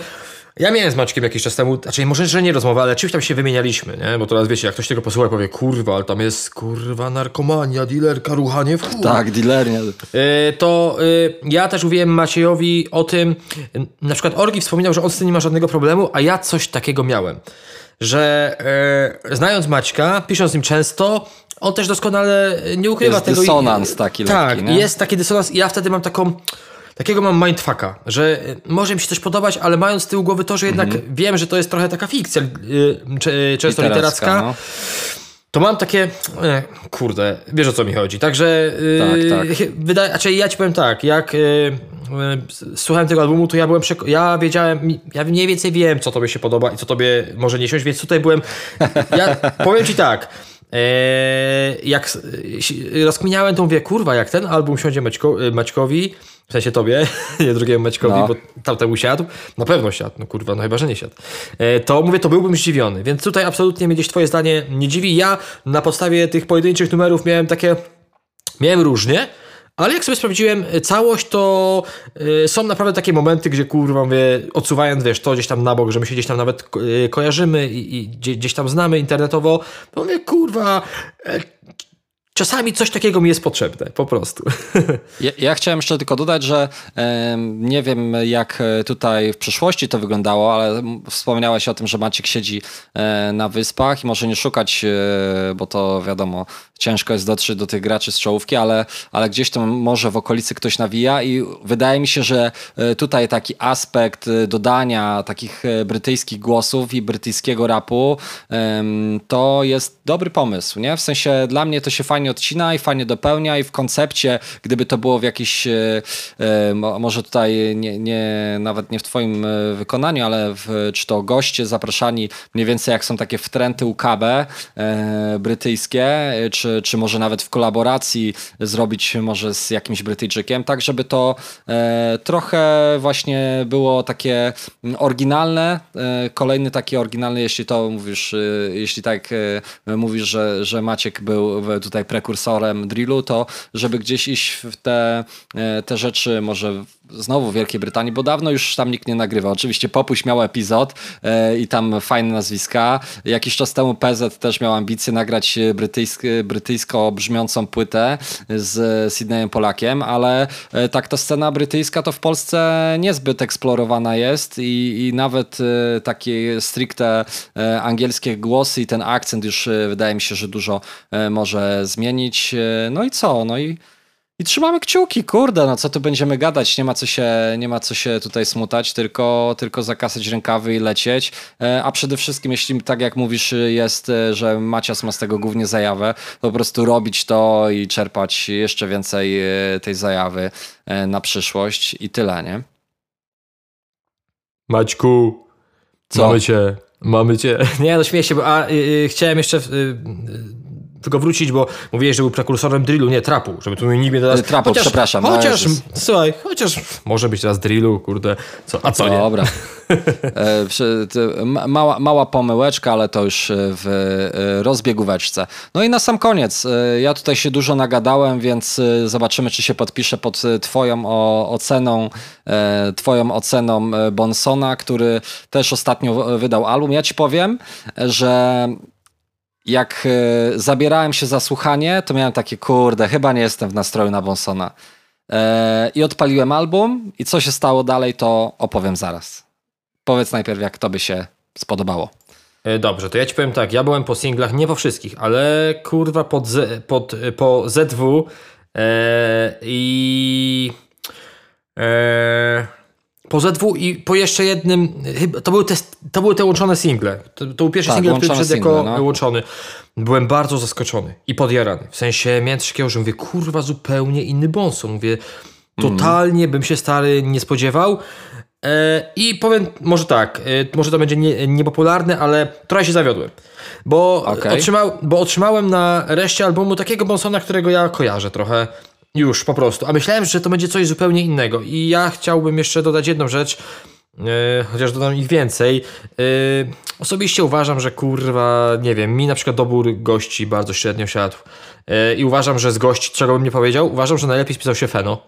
ja miałem z Maćkiem jakiś czas temu, znaczy może, że nie rozmowę, ale czymś tam się wymienialiśmy, nie? Bo teraz wiecie, jak ktoś tego posłucha powie, kurwa, ale tam jest kurwa narkomania, dealerka, ruchanie w chuj.
Tak, dealernia.
Yy, to yy, ja też mówiłem Maciejowi o tym, yy, na przykład Orgi wspominał, że on z tym nie ma żadnego problemu, a ja coś takiego miałem. Że y, znając Maćka, pisząc z nim często, on też doskonale nie ukrywa
jest
tego.
dysonans taki
Tak,
lekki,
jest taki dysonans i ja wtedy mam taką takiego mam mindfucka, że może mi się coś podobać, ale mając z tyłu głowy to, że jednak -hmm. wiem, że to jest trochę taka fikcja, yy, często literacka, literacka no. to mam takie, e, kurde, wiesz o co mi chodzi. Także yy, tak, tak. wydaje, znaczy ja ci powiem tak, jak yy, słuchałem tego albumu, to ja byłem ja wiedziałem, ja mniej więcej wiem, co tobie się podoba i co tobie może nie siąść, więc tutaj byłem, ja powiem ci tak, jak rozkminiałem, to mówię, kurwa, jak ten album siądzie Maćko, Maćkowi, w sensie tobie, nie drugiemu Maćkowi, no. bo tamtemu siadł, na pewno siadł, no kurwa, no chyba, że nie siadł, eee, to mówię, to byłbym zdziwiony, więc tutaj absolutnie mnie gdzieś twoje zdanie nie dziwi. Ja na podstawie tych pojedynczych numerów miałem takie, miałem różnie, Ale jak sobie sprawdziłem całość, to y, są naprawdę takie momenty, gdzie kurwa mówię, odsuwając wiesz, to gdzieś tam na bok, że my się gdzieś tam nawet y, kojarzymy i, i gdzieś tam znamy internetowo, to mówię, kurwa, czasami coś takiego mi jest potrzebne, po prostu.
Ja, ja chciałem jeszcze tylko dodać, że e, nie wiem jak tutaj w przyszłości to wyglądało, ale wspomniałeś o tym, że Maciek siedzi e, na wyspach i może nie szukać, e, bo to wiadomo, ciężko jest dotrzeć do tych graczy z czołówki, ale, ale gdzieś tam może w okolicy ktoś nawija i wydaje mi się, że e, tutaj taki aspekt e, dodania takich e, brytyjskich głosów i brytyjskiego rapu to jest dobry pomysł, nie? W sensie dla mnie to się fajnie odcina i fajnie dopełnia i w koncepcie, gdyby to było w jakiś może tutaj nie, nie nawet nie w twoim wykonaniu, ale w, czy to goście zapraszani mniej więcej jak są takie wtręty UKB brytyjskie, czy czy, może nawet w kolaboracji zrobić może z jakimś Brytyjczykiem, tak żeby to e, trochę właśnie było takie oryginalne, e, kolejny taki oryginalny, jeśli to mówisz, e, jeśli tak e, mówisz, że, że Maciek był tutaj prekursorem drillu, to żeby gdzieś iść w te, e, te rzeczy może znowu Wielkiej Brytanii, bo dawno już tam nikt nie nagrywa. Oczywiście Popuś miał epizod e, i tam fajne nazwiska. Jakiś czas temu PZ też miał ambicje nagrać brytyjsk, brytyjsko brzmiącą płytę z Sydneyem Polakiem, ale e, tak ta scena brytyjska to w Polsce niezbyt eksplorowana jest i, i nawet e, takie stricte e, angielskie głosy i ten akcent już e, wydaje mi się, że dużo e, może zmienić. No i co? No i i trzymamy kciuki, kurde, no co tu będziemy gadać, nie ma co się, nie ma co się tutaj smutać, tylko, tylko zakasać rękawy i lecieć. E, a przede wszystkim, jeśli tak jak mówisz, jest, e, że Macias ma z tego głównie zajawę, po prostu robić to i czerpać jeszcze więcej e, tej zajawy na przyszłość i tyle, nie?
Maćku, co? mamy cię, mamy cię. Nie, no śmieję się, bo a, y, y, chciałem jeszcze y, y tylko wrócić, bo mówiłeś, że był prekursorem drillu, nie trapu, żeby tu nikt nie teraz...
Trapu, chociaż, przepraszam.
No, chociaż, no, słuchaj, chociaż może być teraz drillu, kurde, co, a co nie?
Dobra. E, mała, mała pomyłeczka, ale to już w e, rozbiegóweczce. No i na sam koniec, e, ja tutaj się dużo nagadałem, więc zobaczymy, czy się podpiszę pod twoją oceną, twoją oceną Bonsona, który też ostatnio wydał album. Ja ci powiem, że jak e, zabierałem się za słuchanie, to miałem takie, kurde, chyba nie jestem w nastroju na Bonsona. E, I odpaliłem album i co się stało dalej, to opowiem zaraz. Powiedz najpierw, jak to by się spodobało.
E, dobrze, to ja ci powiem tak, ja byłem po singlach, nie po wszystkich, ale kurwa pod Z, pod, po ZW i... E, po ZW i po jeszcze jednym, to były te, to były te łączone single. To, to był pierwszy tak, single, który przyszedł jako no. łączony. Byłem bardzo zaskoczony i podjarany. W sensie miałem coś takiego, że mówię, kurwa, zupełnie inny bonson. Mówię, totalnie mm. bym się stary nie spodziewał. E, I powiem, może tak, e, może to będzie nie, niepopularne, ale trochę się zawiodłem. Bo, okay. otrzymał, bo otrzymałem na reszcie albumu takiego Bonsona, którego ja kojarzę trochę. Już, po prostu. A myślałem, że to będzie coś zupełnie innego. I ja chciałbym jeszcze dodać jedną rzecz, yy, chociaż dodam ich więcej. Yy, osobiście uważam, że kurwa, nie wiem, mi na przykład dobór gości bardzo średnio siadł. Yy, I uważam, że z gości, czego bym nie powiedział, uważam, że najlepiej spisał się Feno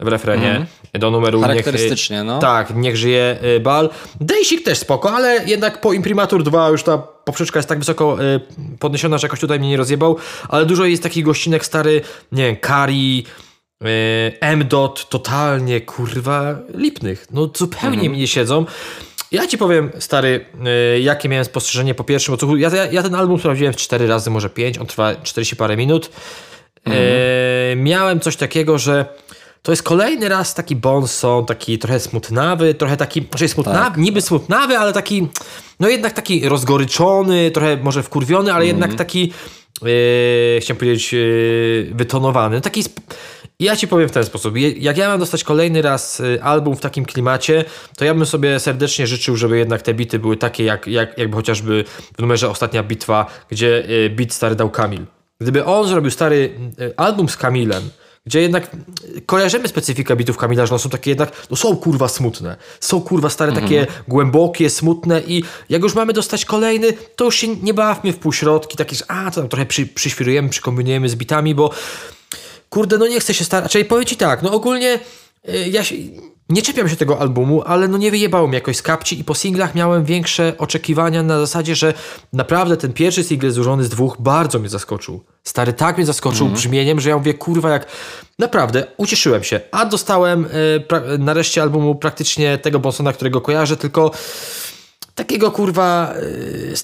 w refrenie mm. do numeru
Charakterystycznie,
niech,
no.
Tak, niech żyje bal. Dejsik też spoko, ale jednak po Imprimatur 2 już ta poprzeczka jest tak wysoko y, podniesiona, że jakoś tutaj mnie nie rozjebał, ale dużo jest takich gościnek stary, nie wiem, Kari, y, M-Dot, totalnie, kurwa, lipnych. No zupełnie mm. mi nie siedzą. Ja ci powiem, stary, y, jakie miałem spostrzeżenie po pierwszym odsłuchu. Ja, ja, ja ten album sprawdziłem cztery razy, może pięć, on trwa 40 parę minut. Mm. miałem coś takiego, że to jest kolejny raz taki bonson, taki trochę smutnawy, trochę taki, znaczy smutnawy, tak. niby smutnawy, ale taki, no jednak taki rozgoryczony, trochę może wkurwiony, ale mm. jednak taki, yy, chciałem powiedzieć, yy, wytonowany. Taki, ja ci powiem w ten sposób, jak ja mam dostać kolejny raz e, album w takim klimacie, to ja bym sobie serdecznie życzył, żeby jednak te bity były takie, jak, jak, jakby chociażby w numerze Ostatnia Bitwa, gdzie bit stary dał Kamil. Gdyby on zrobił stary album z Kamilem, gdzie jednak kojarzymy specyfikę bitów Kamila, że one są takie jednak, no są kurwa smutne, są kurwa stare, takie mhm. głębokie, smutne i jak już mamy dostać kolejny, to już się nie bawmy w półśrodki, takie, że a, to tam trochę przy, przyświrujemy, przykombinujemy z bitami, bo kurde, no nie chcę się starać. Czyli powiem ci tak, no ogólnie y, ja się, nie czepiam się tego albumu, ale no nie wyjebało mi jakoś z kapci i po singlach miałem większe oczekiwania na zasadzie, że naprawdę ten pierwszy single złożony z dwóch bardzo mnie zaskoczył. Stary tak mnie zaskoczył mm. brzmieniem, że ja mówię, kurwa, jak naprawdę ucieszyłem się. A dostałem y, nareszcie albumu praktycznie tego Bonsona, którego kojarzę, tylko takiego kurwa, y,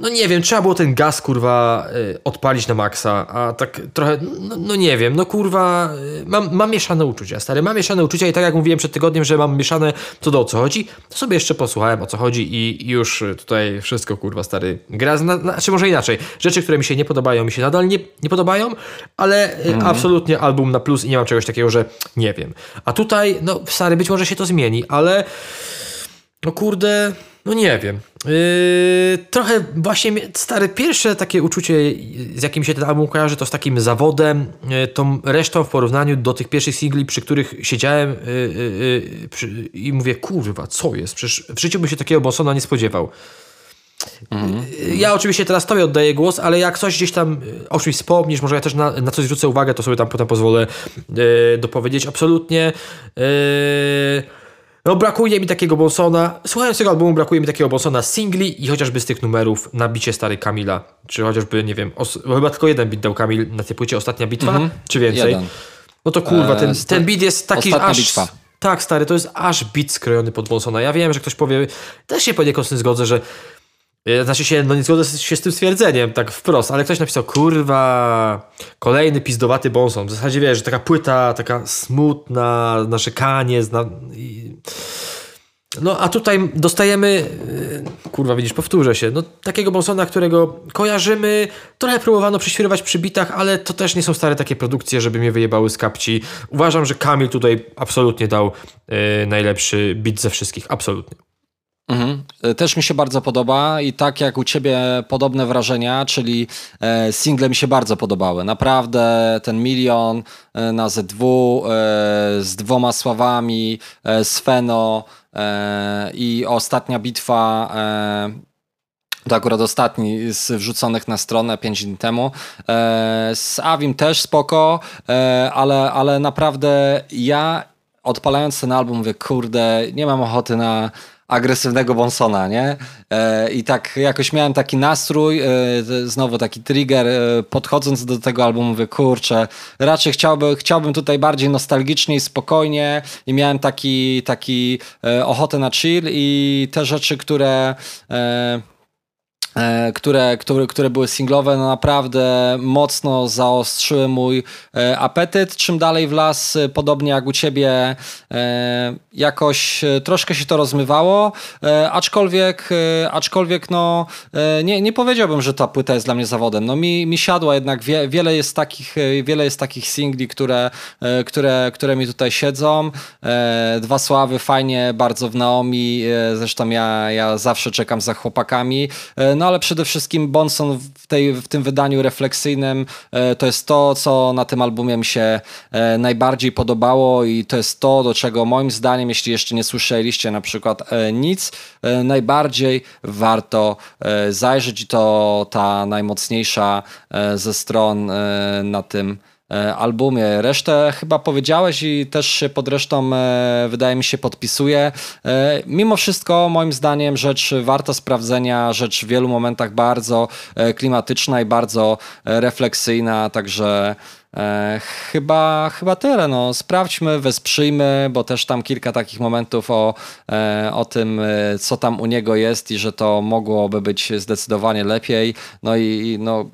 no nie wiem, trzeba było ten gaz kurwa y, odpalić na maksa, a tak trochę, no, no nie wiem, no kurwa, y, mam, mam mieszane uczucia, stary, mam mieszane uczucia i tak jak mówiłem przed tygodniem, że mam mieszane co do o co chodzi, to sobie jeszcze posłuchałem o co chodzi i już tutaj wszystko kurwa, stary, gra, znaczy może inaczej, rzeczy, które mi się nie podobają, mi się nadal nie, nie podobają, ale mhm. absolutnie album na plus i nie mam czegoś takiego, że nie wiem. A tutaj, no stary, być może się to zmieni, ale no kurde, no nie wiem. Yy, trochę właśnie stare pierwsze takie uczucie, z jakim się ten album kojarzy, to z takim zawodem, yy, tą resztą w porównaniu do tych pierwszych singli, przy których siedziałem yy, yy przy, i mówię, kurwa, co jest? Przecież w życiu by się takiego Bonsona nie spodziewał. Mm-hmm. Ja oczywiście teraz Tobie oddaję głos, ale jak coś gdzieś tam yy, o czymś wspomnisz, może ja też na, na coś zwrócę uwagę, to sobie tam potem pozwolę yy, dopowiedzieć. Absolutnie. Yy, no brakuje mi takiego Bonsona, słuchając tego albumu brakuje mi takiego Bonsona z singli i chociażby z tych numerów na bicie stary Kamila, czy chociażby, nie wiem, os- chyba tylko jeden bit dał Kamil na tej płycie, Ostatnia Bitwa, mm-hmm. czy więcej? Jeden. No to kurwa, ten, ten beat jest taki
Ostatnia
aż...
Bitwa.
Tak, stary, to jest aż bit skrojony pod Bonsona. Ja wiem, że ktoś powie, też się poniekąd z tym zgodzę, że E, znaczy się, no nie zgodzę się z tym stwierdzeniem, tak wprost, ale ktoś napisał, kurwa, kolejny pizdowaty bonson. W zasadzie wiesz, że taka płyta, taka smutna, narzekanie, zna... No a tutaj dostajemy, e, kurwa widzisz, powtórzę się, no takiego Bonsona, którego kojarzymy, trochę próbowano prześwirować przy bitach, ale to też nie są stare takie produkcje, żeby mnie wyjebały z kapci. Uważam, że Kamil tutaj absolutnie dał y, najlepszy bit ze wszystkich, absolutnie.
Mhm. E, też mi się bardzo podoba i tak jak u ciebie podobne wrażenia, czyli e, single mi się bardzo podobały. Naprawdę ten milion e, na ZW z dwoma sławami, z Feno i ostatnia bitwa to akurat ostatni z wrzuconych na stronę 5 dni temu. Z Avim też spoko, ale, ale naprawdę ja odpalając ten album mówię, kurde, nie mam ochoty na agresywnego Bonsona, nie? E, I tak jakoś miałem taki nastrój, e, znowu taki trigger, e, podchodząc do tego albumu mówię, kurczę, raczej chciałbym, chciałbym tutaj bardziej nostalgicznie i spokojnie i miałem taki, taki ochotę na chill i te rzeczy, które które, które, które były singlowe, no naprawdę mocno zaostrzyły mój e, apetyt. Czym dalej w las, e, podobnie jak u ciebie, jakoś troszkę się to rozmywało, aczkolwiek, aczkolwiek no, nie, nie powiedziałbym, że ta płyta jest dla mnie zawodem. No mi, mi siadła jednak, wie, wiele, jest takich, wiele jest takich singli, które, które, które mi tutaj siedzą. Dwa sławy, fajnie, bardzo w Naomi, zresztą ja, ja zawsze czekam za chłopakami. No no ale przede wszystkim Bonson w, tej, w tym wydaniu refleksyjnym e, to jest to, co na tym albumie mi się e, najbardziej podobało i to jest to, do czego moim zdaniem, jeśli jeszcze nie słyszeliście na przykład e, nic, najbardziej warto zajrzeć i to ta najmocniejsza ze stron na tym albumie. Resztę chyba powiedziałeś i też się pod resztą e, wydaje mi się podpisuje. E, mimo wszystko moim zdaniem rzecz warta sprawdzenia, rzecz w wielu momentach bardzo klimatyczna i bardzo refleksyjna, także chyba, chyba tyle. No, sprawdźmy, wesprzyjmy, bo też tam kilka takich momentów o, o tym, co tam u niego jest i że to mogłoby być zdecydowanie lepiej. No i no,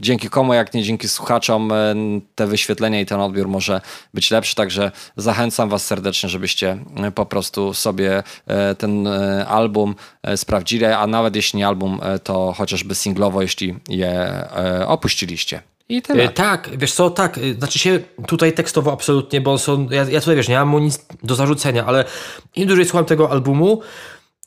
dzięki komu, jak nie dzięki słuchaczom, e, te wyświetlenia i ten odbiór może być lepszy. Także zachęcam Was serdecznie, żebyście e, po prostu sobie e, ten album sprawdzili, a nawet jeśli nie album, to chociażby singlowo, jeśli je opuściliście.
I tyle. tak, wiesz co, tak, znaczy się tutaj tekstowo absolutnie, bo są, ja, ja tutaj wiesz, nie mam mu nic do zarzucenia, ale im dłużej słucham tego albumu,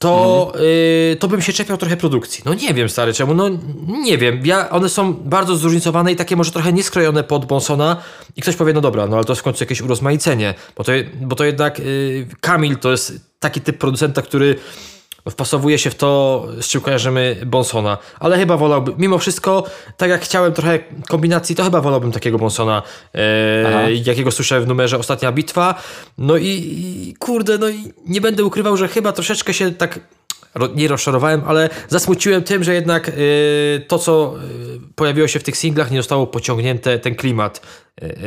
to, mhm. y, to bym się czepiał trochę produkcji. No nie wiem, stary, czemu? No nie wiem. Ja, one są bardzo zróżnicowane i takie może trochę nieskrojone pod Bonsona i ktoś powie, no dobra, no ale to jest w końcu jakieś urozmaicenie, bo to, bo to jednak y, Kamil to jest taki typ producenta, który wpasowuje się w to, z czym kojarzymy Bonsona. Ale chyba wolałbym, mimo wszystko, tak jak chciałem trochę kombinacji, to chyba wolałbym takiego Bonsona, e, jakiego słyszę w numerze Ostatnia Bitwa. No i, i kurde, no i nie będę ukrywał, że chyba troszeczkę się tak nie rozczarowałem, ale zasmuciłem tym, że jednak y, to, co y, pojawiło się w tych singlach, nie zostało pociągnięte, ten klimat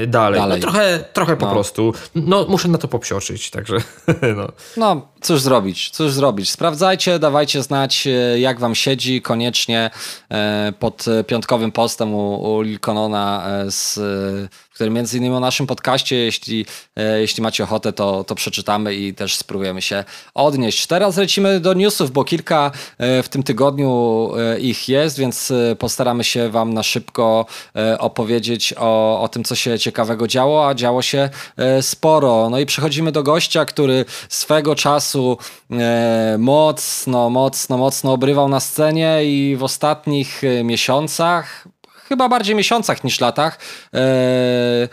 dalej. dalej. No, trochę trochę po no. prostu. No, muszę na to popsioczyć, także no.
No, cóż zrobić, cóż zrobić. Sprawdzajcie, dawajcie znać, jak wam siedzi koniecznie pod piątkowym postem u, u Lilkonona z który między innymi o naszym podcaście, jeśli, e, jeśli macie ochotę, to, to przeczytamy i też spróbujemy się odnieść. Teraz lecimy do newsów, bo kilka e, w tym tygodniu e, ich jest, więc postaramy się Wam na szybko opowiedzieć o, o tym, co się ciekawego działo, a działo się sporo. No i przechodzimy do gościa, który swego czasu mocno, mocno, mocno obrywał na scenie i w ostatnich miesiącach, chyba bardziej miesiącach niż latach, e,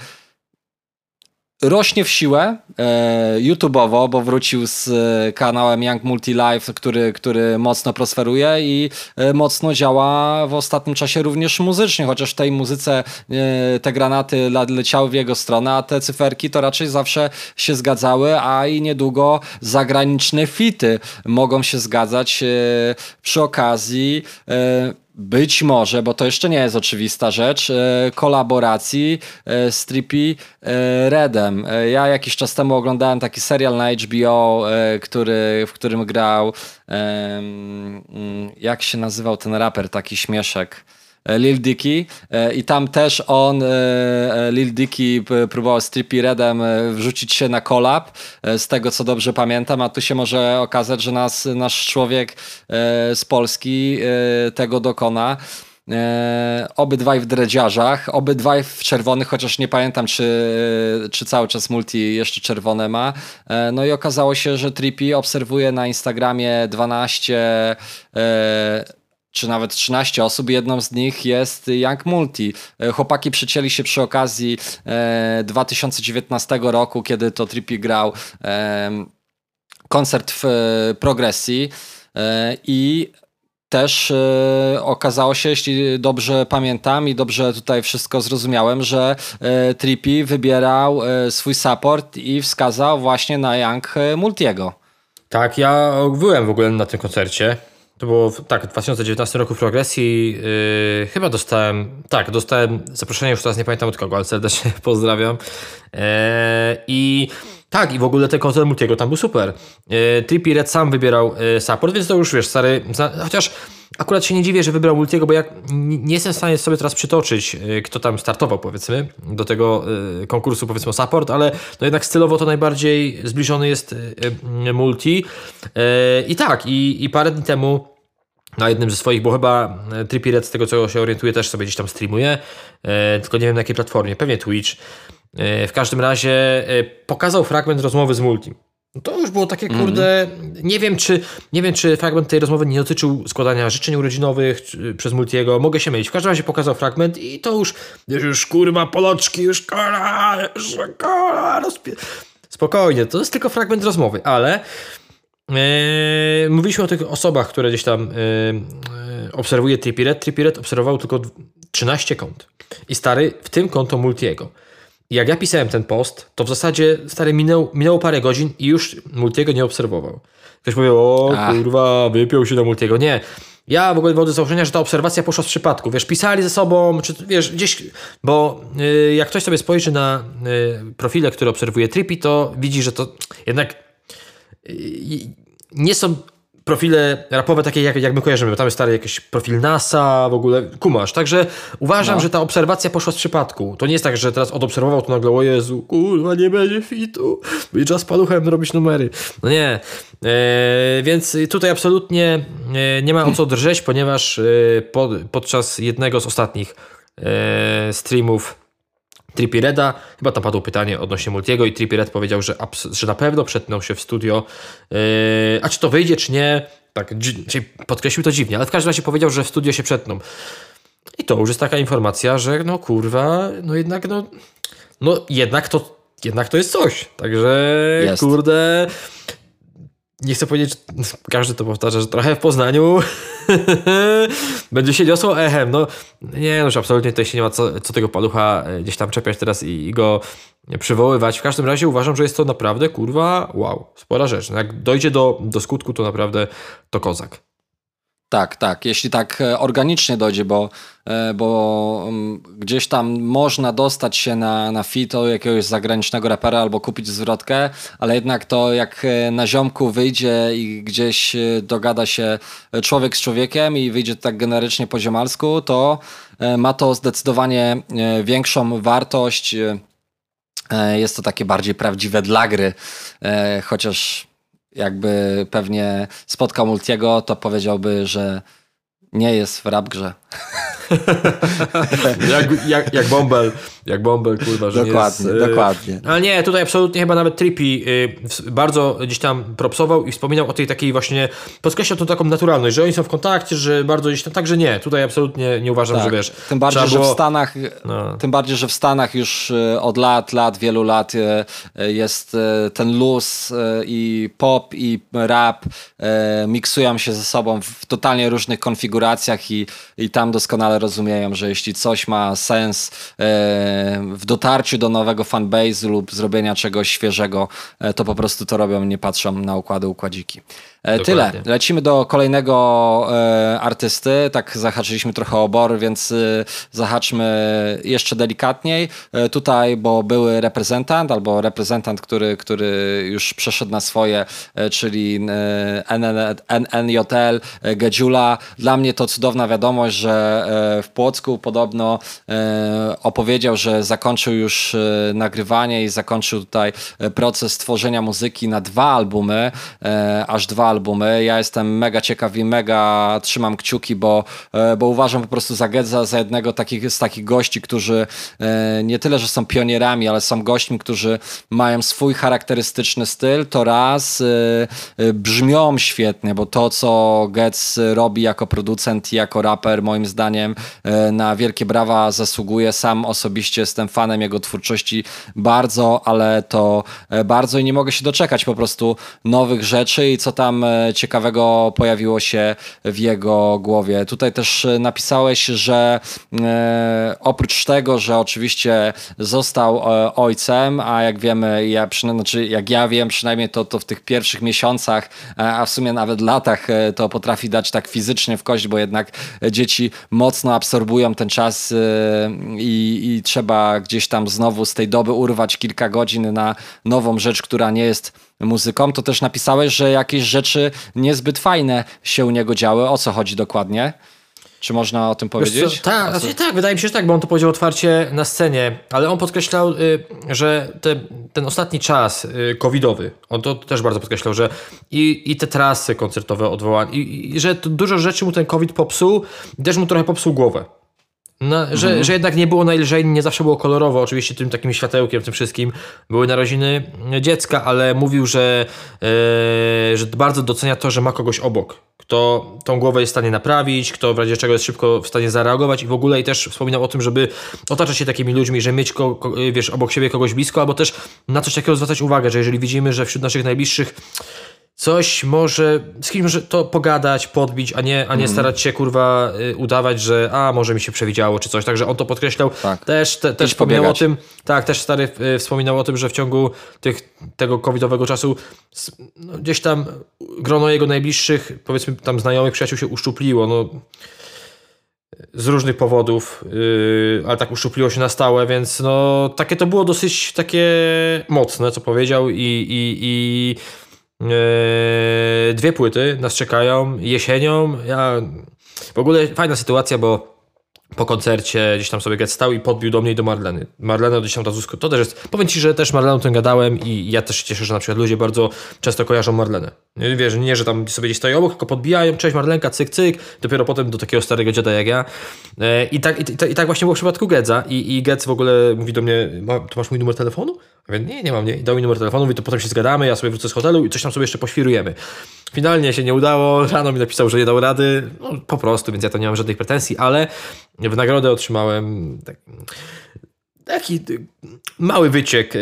rośnie w siłę e, YouTube'owo, bo wrócił z e, kanałem Young Multi Life, który, który mocno prosperuje i e, mocno działa w ostatnim czasie również muzycznie, chociaż w tej muzyce e, te granaty leciały w jego stronę, a te cyferki to raczej zawsze się zgadzały, a i niedługo zagraniczne fity mogą się zgadzać e, przy okazji e, być może, bo to jeszcze nie jest oczywista rzecz, e, kolaboracji e, z Trippy e, Redem. Ja jakiś czas temu oglądałem taki serial na HBO, który, w którym grał, mm, jak się nazywał ten raper, taki śmieszek. E, Lil Dicky e, i tam też on, e, Lil Dicky próbował z Trippy Redem wrzucić się na kolab, z tego co dobrze pamiętam, a tu się może okazać, że nas, nasz człowiek z Polski tego dokona. obydwaj w dredziarzach, obydwaj w czerwonych, chociaż nie pamiętam, czy, czy cały czas multi jeszcze czerwone ma. no i okazało się, że Trippy obserwuje na Instagramie 12 czy nawet 13 osób, jedną z nich jest Young Multi. E, chłopaki przycięli się przy okazji e, 2019 roku, kiedy to Trippy grał e, koncert w e, progresji e, i też e, okazało się, jeśli dobrze pamiętam i dobrze tutaj wszystko zrozumiałem, że e, Trippy wybierał swój support i wskazał właśnie na Young Multiego.
Tak, ja byłem w ogóle na tym koncercie. To było tak, w 2019 roku w progresji. Yy, chyba dostałem, tak, dostałem zaproszenie, już teraz nie pamiętam od kogo, ale serdecznie pozdrawiam. Yy, I tak, i w ogóle ten koncert Multiego tam był super. Yy, Trippy Red sam wybierał yy, support, więc to już wiesz, stary, chociaż akurat się nie dziwię, że wybrał Multiego, bo jak nie jestem w stanie sobie teraz przytoczyć, yy, kto tam startował, powiedzmy, do tego yy, konkursu, powiedzmy, o support, ale no jednak stylowo to najbardziej zbliżony jest yy, Multi. I tak, i, i parę dni temu na jednym ze swoich, bo chyba e, Trippy Red, z tego co się orientuje, też sobie gdzieś tam streamuje, e, tylko nie wiem na jakiej platformie, pewnie Twitch. E, w każdym razie pokazał fragment rozmowy z Multim. No to już było takie, mhm. kurde, mm nie wiem, czy nie wiem, czy fragment tej rozmowy nie dotyczył składania życzeń urodzinowych przez Multiego, mogę się mylić. W każdym razie pokazał fragment i to już, już kurwa, poloczki, już kola, już kola, rozpie... Spokojnie, to jest tylko fragment rozmowy, ale Yy, mówiliśmy o tych osobach, które gdzieś tam yy, obserwuje Tripiret. Tripiret obserwował tylko 13 kont. I stary, w tym konto Multiego. Jak ja pisałem ten post, to w zasadzie stary minął, minęło parę godzin i już Multiego nie obserwował. Ktoś powiedział, o Ach. kurwa, wypiął się do Multiego. Nie. Ja w ogóle wychodzę z założenia, że ta obserwacja poszła z przypadku. Wiesz, pisali ze sobą, czy wiesz, gdzieś, bo yy, jak ktoś sobie spojrzy na yy, profile, które obserwuje Trippy, to widzi, że to jednak nie są profile rapowe takie, jak, jak my kojarzymy. Tam jest stary jakiś profil NASA, w ogóle kumasz. Także uważam, no. że ta obserwacja poszła z przypadku. To nie jest tak, że teraz odobserwował to nagle, o Jezu, kurwa, nie będzie fitu. I czas paluchem robić numery. No nie. E, więc tutaj absolutnie e, nie ma o co drżeć, ponieważ e, pod, podczas jednego z ostatnich e, streamów Trippy Reda, chyba tam padło pytanie odnośnie Multiego i Trippy Red powiedział, że, że na pewno przetnął się w studio, yy, a czy to wyjdzie, czy nie, tak, podkreślił to dziwnie, ale w każdym razie powiedział, że w studio się przetną. I to już jest taka informacja, że no kurwa, no jednak no, no jednak to, jednak to jest coś, także jest. kurde nie chcę powiedzieć, każdy to powtarza, że trochę w Poznaniu będzie się niosło echem. No nie, no już absolutnie tutaj się nie ma co, co tego palucha e, gdzieś tam czepiać teraz i, i, go przywoływać. W każdym razie uważam, że jest to naprawdę, kurwa, wow, spora rzecz. No jak dojdzie do, do skutku, to naprawdę to kozak.
Tak, tak. Jeśli tak e, organicznie dojdzie, bo, e, bo mm, gdzieś tam można dostać się na, na fito jakiegoś zagranicznego rapera albo kupić zwrotkę, ale jednak to jak e, na ziomku wyjdzie i gdzieś dogada się człowiek z człowiekiem i wyjdzie tak generycznie po ziomalsku, to ma to zdecydowanie większą wartość. Jest to takie bardziej prawdziwe dla gry, chociaż jakby pewnie spotkał Multiego, to powiedziałby, że nie jest w rap grze.
jak, jak, jak Bombel, jak Bombel, kurwa, że
Dokładnie,
jest,
dokładnie.
Ale nie, tutaj absolutnie chyba nawet Trippy y, bardzo gdzieś tam propsował i wspominał o tej takiej właśnie, podkreślał tą taką naturalność, że oni są w kontakcie, że bardzo gdzieś tam, także nie, tutaj absolutnie nie uważam, tak, że wiesz.
Tym bardziej, że było... w Stanach, no. tym bardziej, że w Stanach już y, od lat, lat, wielu lat y, jest ten luz i pop i rap miksują się ze sobą w totalnie różnych konfiguracjach i, i tam doskonale rozumieją, że jeśli coś ma sens w dotarciu do nowego fanbase lub zrobienia czegoś świeżego, e, to po prostu to robią, nie patrzą na układy, układziki. E, Dokładnie. Tyle. Lecimy do kolejnego e, artysty. Tak zahaczyliśmy trochę o Bor, więc e, zahaczmy jeszcze delikatniej. E, tutaj, bo były reprezentant albo reprezentant, który, który już przeszedł na swoje, e, czyli e, NNJL, Gedziula. Dla mnie to cudowna wiadomość, że w Płocku podobno opowiedział, że zakończył już nagrywanie i zakończył tutaj proces tworzenia muzyki na dwa albumy, aż dwa albumy. Ja jestem mega ciekaw i mega trzymam kciuki, bo, e, bo uważam po prostu za Gedza za jednego takich, z takich gości, którzy e, nie tyle, że są pionierami, ale są gośćmi, którzy mają swój charakterystyczny styl, to raz e, brzmią świetnie, bo to, co Getz robi jako producent i jako raper, moim zdaniem na wielkie brawa zasługuje. Sam osobiście jestem fanem jego twórczości bardzo, ale to bardzo i nie mogę się doczekać po prostu nowych rzeczy i co tam E, ciekawego pojawiło się w jego głowie. Tutaj też e, napisałeś, że e, oprócz tego, że oczywiście został ojcem, a jak wiemy, ja znaczy jak ja wiem, przynajmniej to, to w tych pierwszych miesiącach, a w sumie nawet latach to potrafi dać tak fizycznie w kość, bo jednak dzieci mocno absorbują ten czas i, i trzeba gdzieś tam znowu z tej doby urwać kilka godzin na nową rzecz, która nie jest muzyką, to też napisałeś, że jakieś rzeczy niezbyt fajne się u niego działy. O co chodzi dokładnie? Czy można o tym powiedzieć?
Tak, znaczy, tak, wydaje mi się, że tak, bo on to powiedział otwarcie na scenie, ale on podkreślał, y, że te, ten ostatni czas y, covidowy, on to też bardzo podkreślał, że i, i te trasy koncertowe odwołane, i, i że dużo rzeczy mu ten covid popsuł, też mu trochę popsuł głowę. No, że, mhm. że jednak nie było najlżej, nie zawsze było kolorowo, oczywiście tym takim światełkiem, tym wszystkim. Były narodziny dziecka, ale mówił, że, yy, że bardzo docenia to, że ma kogoś obok, kto tą głowę jest w stanie naprawić, kto w razie czego jest szybko w stanie zareagować i w ogóle i też wspominał o tym, żeby otaczać się takimi ludźmi, że mieć ko, ko, wiesz, obok siebie kogoś blisko, albo też na coś takiego zwracać uwagę, że jeżeli widzimy, że wśród naszych najbliższych coś może, z kimś może to pogadać, podbić, a nie, a nie mm. starać się kurwa y, udawać, że a może mi się przewidziało czy coś. Także on to podkreślał. Tak. Też, te, też wspominał o tym, tak, też stary y, wspominał o tym, że w ciągu tych, tego covidowego czasu no, gdzieś tam grono jego najbliższych, powiedzmy tam znajomych, przyjaciół się uszczupliło. No, z różnych powodów, yy, ale tak uszczupliło się na stałe, więc no takie to było dosyć takie mocne, co powiedział i, i, i Yy, dwie płyty nas czekają jesienią. Ja... W ogóle fajna sytuacja, bo po koncercie gdzieś tam sobie get stał i podbił do mnie i do Marleny. Marlena gdzieś tam ta to też jest, powiem Ci, że też Marleną tym gadałem i ja też się cieszę, że na przykład ludzie bardzo często kojarzą Marlenę. Wiesz, nie, że tam sobie gdzieś stoi obok, tylko podbijają, cześć Marlenka, cyk, cyk, dopiero potem do takiego starego dziada jak ja. E, I tak, i, i tak właśnie było w przypadku Gedza i, i Gedz w ogóle mówi do mnie, to masz mój numer telefonu? Ja mówię, nie, nie mam, nie. I dał mi numer telefonu, mówi, to potem się zgadamy, ja sobie wrócę z hotelu i coś tam sobie jeszcze poświrujemy. Finalnie się nie udało, rano mi napisał, że nie dał rady, no, po prostu, więc ja to nie mam żadnych pretensji, ale w nagrodę otrzymałem tak, taki mały wyciek.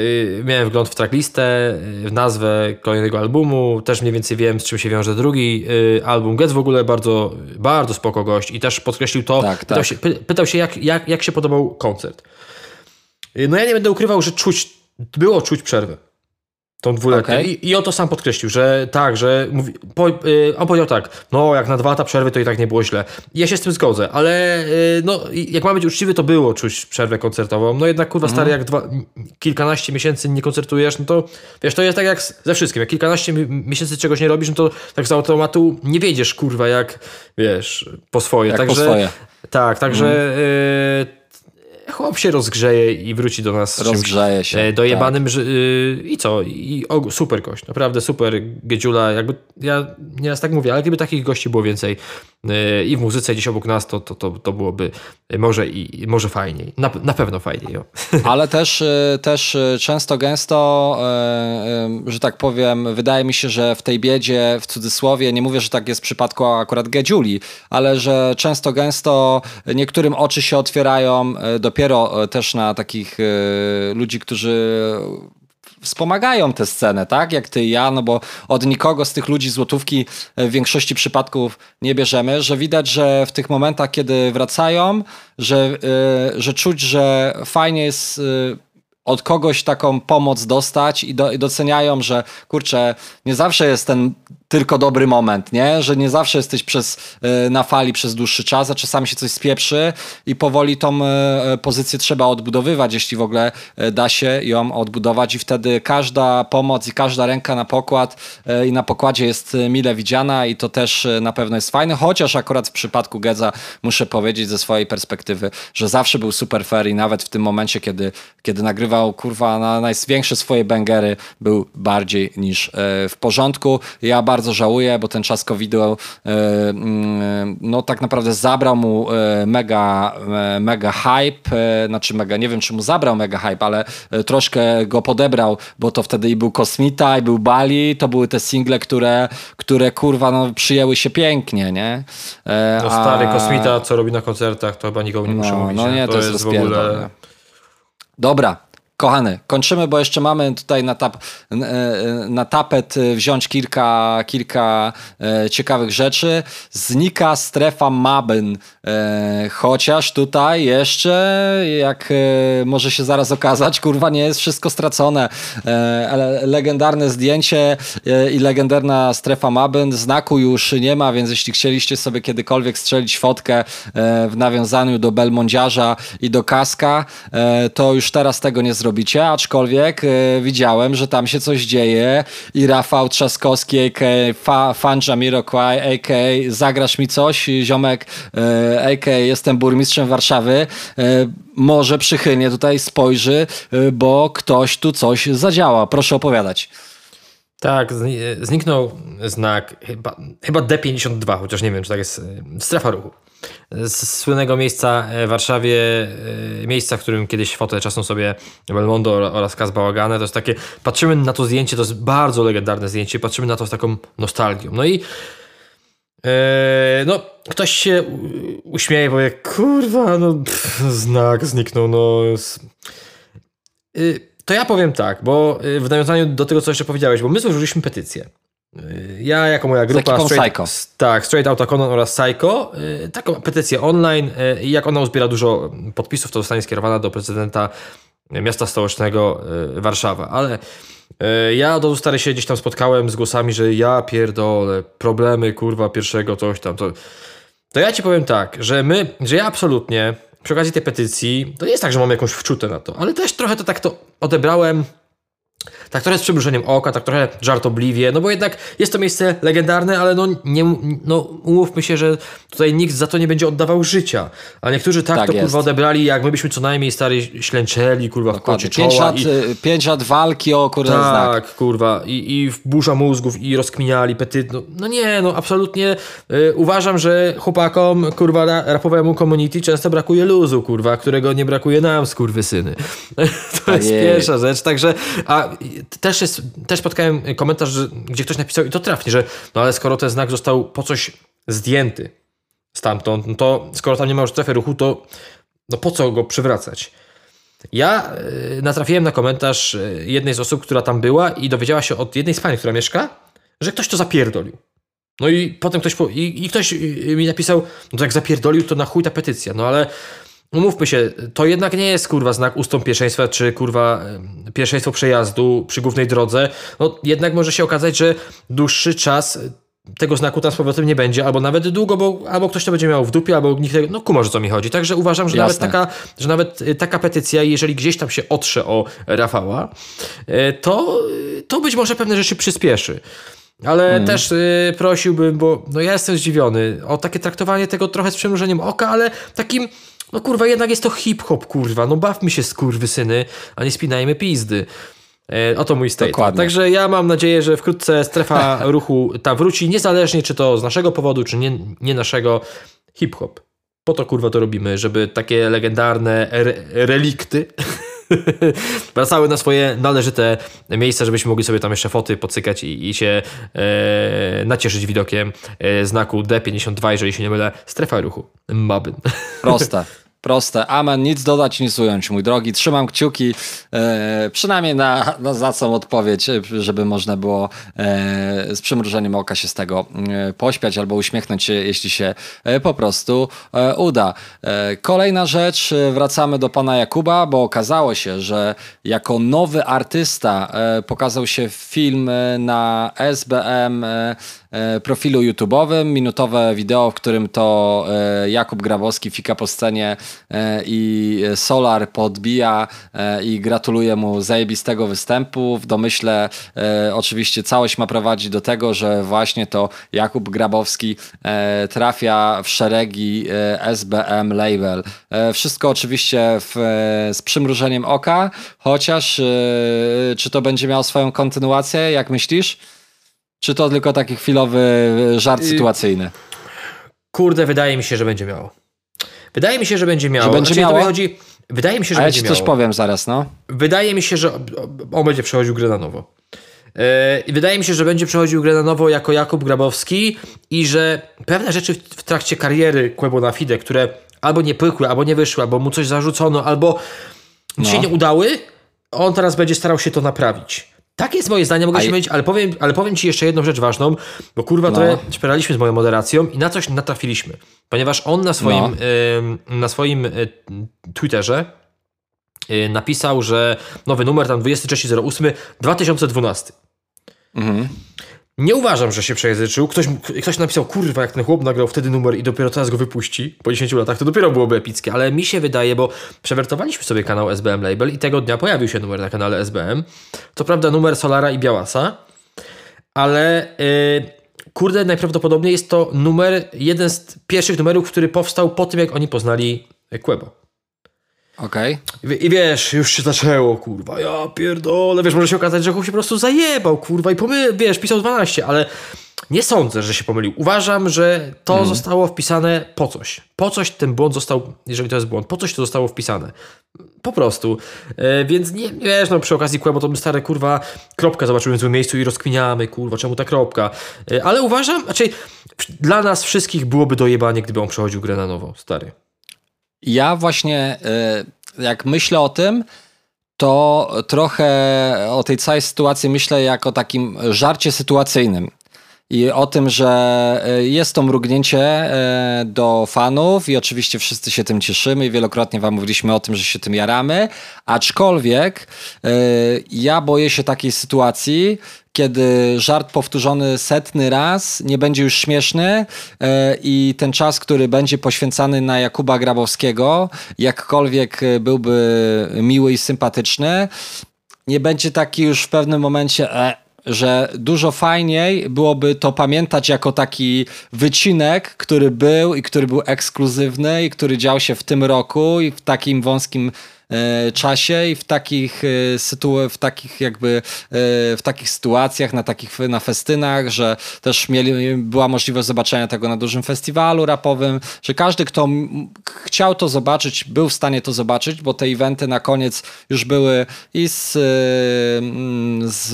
Miałem wgląd w tracklistę, w nazwę kolejnego albumu. Też mniej więcej wiem, z czym się wiąże drugi album. Getz w ogóle bardzo, bardzo spoko gość i też podkreślił to. Tak, pytał, tak. Się, pytał się, jak, jak, jak się podobał koncert. No ja nie będę ukrywał, że czuć, było czuć przerwę. Tą dwuletnią. Okay. I, I on to sam podkreślił, że tak, że mówi, po, yy, on powiedział tak, no jak na dwa lata przerwy to i tak nie było źle. ja się z tym zgodzę, ale yy, no jak ma być uczciwy, to było czuć przerwę koncertową. No jednak kurwa mm. stary, jak dwa, kilkanaście miesięcy nie koncertujesz, no to wiesz, to jest tak jak ze wszystkim. Jak kilkanaście miesięcy czegoś nie robisz, no to tak z automatu nie wiedziesz kurwa jak, wiesz, po swoje.
Jak
także,
po swoje.
Tak, także mm. yy, chłop się rozgrzeje i wróci do nas
rozgrzeje się,
e, dojebanym tak. Yy, i co? I o, super gość, naprawdę super Gedziula, jakby ja nieraz tak mówię, ale gdyby takich gości było więcej yy, i w muzyce gdzieś obok nas, to, to, to, to byłoby może i może fajniej, na, na pewno fajniej. Jo.
Ale też, y, też często gęsto, yy, że tak powiem, wydaje mi się, że w tej biedzie, w cudzysłowie, nie mówię, że tak jest w przypadku akurat Gedziuli, ale że często gęsto niektórym oczy się otwierają dopiero dopiero e, też na takich e, ludzi, którzy wspomagają tę scenę, tak? Jak ty i ja, no bo od nikogo z tych ludzi złotówki w większości przypadków nie bierzemy, że widać, że w tych momentach, kiedy wracają, że, e, że czuć, że fajnie jest od kogoś taką pomoc dostać i, do, i doceniają, że kurczę, nie zawsze jest ten tylko dobry moment, nie? Że nie zawsze jesteś przez, e, na fali przez dłuższy czas, a czasami się coś spieprzy i powoli tą e, pozycję trzeba odbudowywać, jeśli w ogóle e, da się ją odbudować i wtedy każda pomoc i każda ręka na pokład i na pokładzie jest mile widziana i to też na pewno jest fajne, chociaż akurat w przypadku Gedza muszę powiedzieć ze swojej perspektywy, że zawsze był super fair i nawet w tym momencie, kiedy, kiedy nagrywał kurwa na największe swoje bangery, był bardziej niż w porządku. Ja bardzo bardzo żałuję, bo ten czas COVID-u e, mm, no tak naprawdę zabrał mu e, mega, e, mega hype, znaczy mega, nie wiem czy mu zabrał mega hype, ale troszkę go podebrał, bo to wtedy i był Kosmita, i był Bali, to były te single, które, które kurwa no, przyjęły się pięknie, nie?
No stary Kosmita, co robi na koncertach, to chyba nikogo nie muszę no, mówić.
No nie, to, to jest, jest w ogóle... Dobra, Kochany, kończymy, bo jeszcze mamy tutaj na, tap, na tapet wziąć kilka, kilka e, ciekawych rzeczy. Znika strefa Mabyn, e, chociaż tutaj jeszcze, jak e, może się zaraz okazać, kurwa, nie jest wszystko stracone. Ale legendarne zdjęcie i legendarna strefa Mabyn, znaku już nie ma, więc jeśli chcieliście sobie kiedykolwiek strzelić fotkę w nawiązaniu do Belmondziarza i do Kaska, to już teraz tego nie zrobicie zrobicie, aczkolwiek e, widziałem, że tam się coś dzieje i Rafał Trzaskowski, a.k.a. Fa, fan Jamiroquai, a.k.a. zagrasz mi coś, ziomek, e, a.k.a. jestem burmistrzem Warszawy, e, może przychylnie tutaj spojrzy, bo ktoś tu coś zadziała. Proszę opowiadać.
Tak, zniknął znak, chyba, chyba D52, chociaż nie wiem, czy tak jest, strefa ruchu z słynnego miejsca w Warszawie, e, miejsca, w którym kiedyś fotę czasem sobie Belmondo oraz Kaz Bałagane, to jest takie, patrzymy na to zdjęcie, to jest bardzo legendarne zdjęcie, patrzymy na to z taką nostalgią. No i e, no, ktoś się uśmieje i powie, kurwa, no pff, znak zniknął, no... Y, to ja powiem tak, bo y, w nawiązaniu do tego, co jeszcze powiedziałeś, bo my złożyliśmy petycję. Ja jako moja grupa
straight,
Psycho. Tak, Straight Outta Conan oraz Psycho, y, taką petycję online y, i jak ona uzbiera dużo podpisów, to zostanie skierowana do prezydenta miasta stołecznego y, Warszawa. Ale ja do stary się gdzieś tam spotkałem z głosami, że ja pierdolę, problemy kurwa pierwszego coś tam. To, to ja ci powiem tak, że my, że ja absolutnie przy okazji tej petycji, to nie jest tak, że mam jakąś wczutę na to, ale też trochę to tak to odebrałem tak trochę z przymrużeniem oka, tak trochę żartobliwie, no bo jednak jest to miejsce legendarne, ale no, nie, no umówmy się, że tutaj nikt za to nie będzie oddawał życia. A niektórzy tak, tak to jest. kurwa odebrali, jak my byśmy co najmniej stary ślęczeli, kurwa, w kocie
pięć czoła. Lat, i... Y, pięć lat walki o kurwa
tak,
znak.
kurwa, i, i burza mózgów i rozkminiali petyt. No, no nie, no absolutnie y, uważam, że chłopakom, kurwa, rapowemu community często brakuje luzu, kurwa, którego nie brakuje nam, skurwysyny. to jest pierwsza rzecz, także a też, jest, też spotkałem komentarz, że, gdzie ktoś napisał i to trafnie, że no ale skoro ten znak został po coś zdjęty stamtąd, no to skoro tam nie ma już strefy ruchu, to no po co go przywracać? Ja y, natrafiłem na komentarz y, jednej z osób, która tam była i dowiedziała się od jednej z pani, która mieszka, że ktoś to zapierdolił. No i potem ktoś, i, i ktoś mi napisał, no to jak zapierdolił, to na chuj ta petycja. No ale umówmy się, to jednak nie jest kurwa znak ustąp pierwszeństwa, czy kurwa pierwszeństwo przejazdu przy głównej drodze. No jednak może się okazać, że dłuższy czas tego znaku tam z powrotem nie będzie, albo nawet długo, bo albo ktoś to będzie miał w dupie, albo nikt tego, no kumasz o co mi chodzi. Także uważam, że nawet, taka, że nawet y, taka petycja, jeżeli gdzieś tam się otrze o Rafała, y, to, to być może pewne rzeczy przyspieszy. Ale hmm. też y, prosiłbym, bo no ja jestem zdziwiony o takie traktowanie tego trochę z przymrużeniem oka, ale takim, no kurwa, jednak jest to hip-hop, kurwa, no bawmy się syny, a nie spinajmy pizdy. E, oto mój statement. Także ja mam nadzieję, że wkrótce strefa ruchu ta wróci, niezależnie czy to z naszego powodu, czy nie, nie naszego. Hip-hop. Po to kurwa to robimy, żeby takie legendarne re relikty wracały na swoje należyte miejsca, żebyśmy mogli sobie tam jeszcze foty pocykać i, i się e, nacieszyć widokiem e, znaku D52, jeżeli się nie mylę, strefa ruchu. Mabyn.
Proste. Proste. Amen. Nic dodać, nic ująć, mój drogi. Trzymam kciuki e, przynajmniej na, na za co odpowiedź, żeby można było e, z przymrużeniem oka się z tego e, pośpiać albo uśmiechnąć się, jeśli się e, po prostu e, uda. E, kolejna rzecz, wracamy do pana Jakuba, bo okazało się, że jako nowy artysta pokazał się film na SBM E, profilu YouTube'owym, minutowe wideo, w którym to e, Jakub Grabowski fika po scenie e, i Solar podbija i gratuluje mu zajebistego występu. W domyśle oczywiście całość ma prowadzić do tego, że właśnie to Jakub Grabowski trafia w szeregi SBM Label. Wszystko oczywiście w, z przymrużeniem oka, chociaż czy to będzie miało swoją kontynuację, jak myślisz? Czy to tylko taki chwilowy e, żart sytuacyjny?
Kurde, wydaje mi się, że będzie miało. Wydaje mi się, że będzie miało.
Że będzie znaczy, miało?
Chodzi... Wydaje mi się, że
A
będzie
ja
ci
coś powiem zaraz, no.
Wydaje mi się, że on będzie przechodził grę na nowo. Yy, wydaje mi się, że będzie przechodził grę na nowo jako Jakub Grabowski i że pewne rzeczy w trakcie kariery Kłebo na Fide, które albo nie pykły, albo nie wyszły, albo mu coś zarzucono, albo no. się nie udały, on teraz będzie starał się to naprawić. Tak jest moje zdanie, mogę się mylić, ale powiem, ale powiem Ci jeszcze jedną rzecz ważną, bo kurwa no. trochę szperaliśmy z moją moderacją i na coś natrafiliśmy. Ponieważ on na swoim, no. y, na swoim y, Twitterze y, napisał, że nowy numer tam 2308 2012. Mhm. Nie uważam, że się przejęzyczył. Ktoś, ktoś napisał, kurwa, jak ten chłop nagrał wtedy numer i dopiero teraz go wypuści po 10 latach, to dopiero byłoby epickie, ale mi się wydaje, bo przewertowaliśmy sobie kanał SBM Label i tego dnia pojawił się numer na kanale SBM. To prawda numer Solara i Białasa, ale yy, kurde, najprawdopodobniej jest to numer, jeden z pierwszych numerów, który powstał po tym, jak oni poznali Quebo.
Okej.
Okay. I, I, wiesz, już się zaczęło, kurwa, ja pierdolę, wiesz, może się okazać, że chłop się po prostu zajebał, kurwa, i pomy, wiesz, pisał 12, ale nie sądzę, że się pomylił. Uważam, że to mm. zostało wpisane po coś. Po coś ten błąd został, jeżeli to jest błąd, po coś to zostało wpisane. Po prostu. E, więc nie, wiesz, no przy okazji Kłebo to my stare, kurwa, kropkę zobaczymy w złym miejscu i rozkminiamy, kurwa, czemu ta kropka. E, ale uważam, raczej dla nas wszystkich byłoby dojebanie, gdyby on przechodził grę na nowo, stary.
Ja właśnie, y, jak myślę o tym, to trochę o tej całej sytuacji myślę jako takim żarcie sytuacyjnym. I o tym, że y, jest to mrugnięcie y, do fanów i oczywiście wszyscy się tym cieszymy i wielokrotnie wam mówiliśmy o tym, że się tym jaramy, aczkolwiek ja boję się takiej sytuacji, kiedy żart powtórzony setny raz nie będzie już śmieszny e, i ten czas, który będzie poświęcany na Jakuba Grabowskiego, jakkolwiek byłby miły i sympatyczny, nie będzie taki już w pewnym momencie. E, że dużo fajniej byłoby to pamiętać jako taki wycinek, który był i który był ekskluzywny i który dział się w tym roku i w takim wąskim E, czasie i w takich, e, sytu- w takich jakby e, w takich sytuacjach, na takich na festynach, że też mieli, była możliwość zobaczenia tego na dużym festiwalu rapowym, że każdy, kto chciał to zobaczyć, był w stanie to zobaczyć, bo te eventy na koniec już były i z, z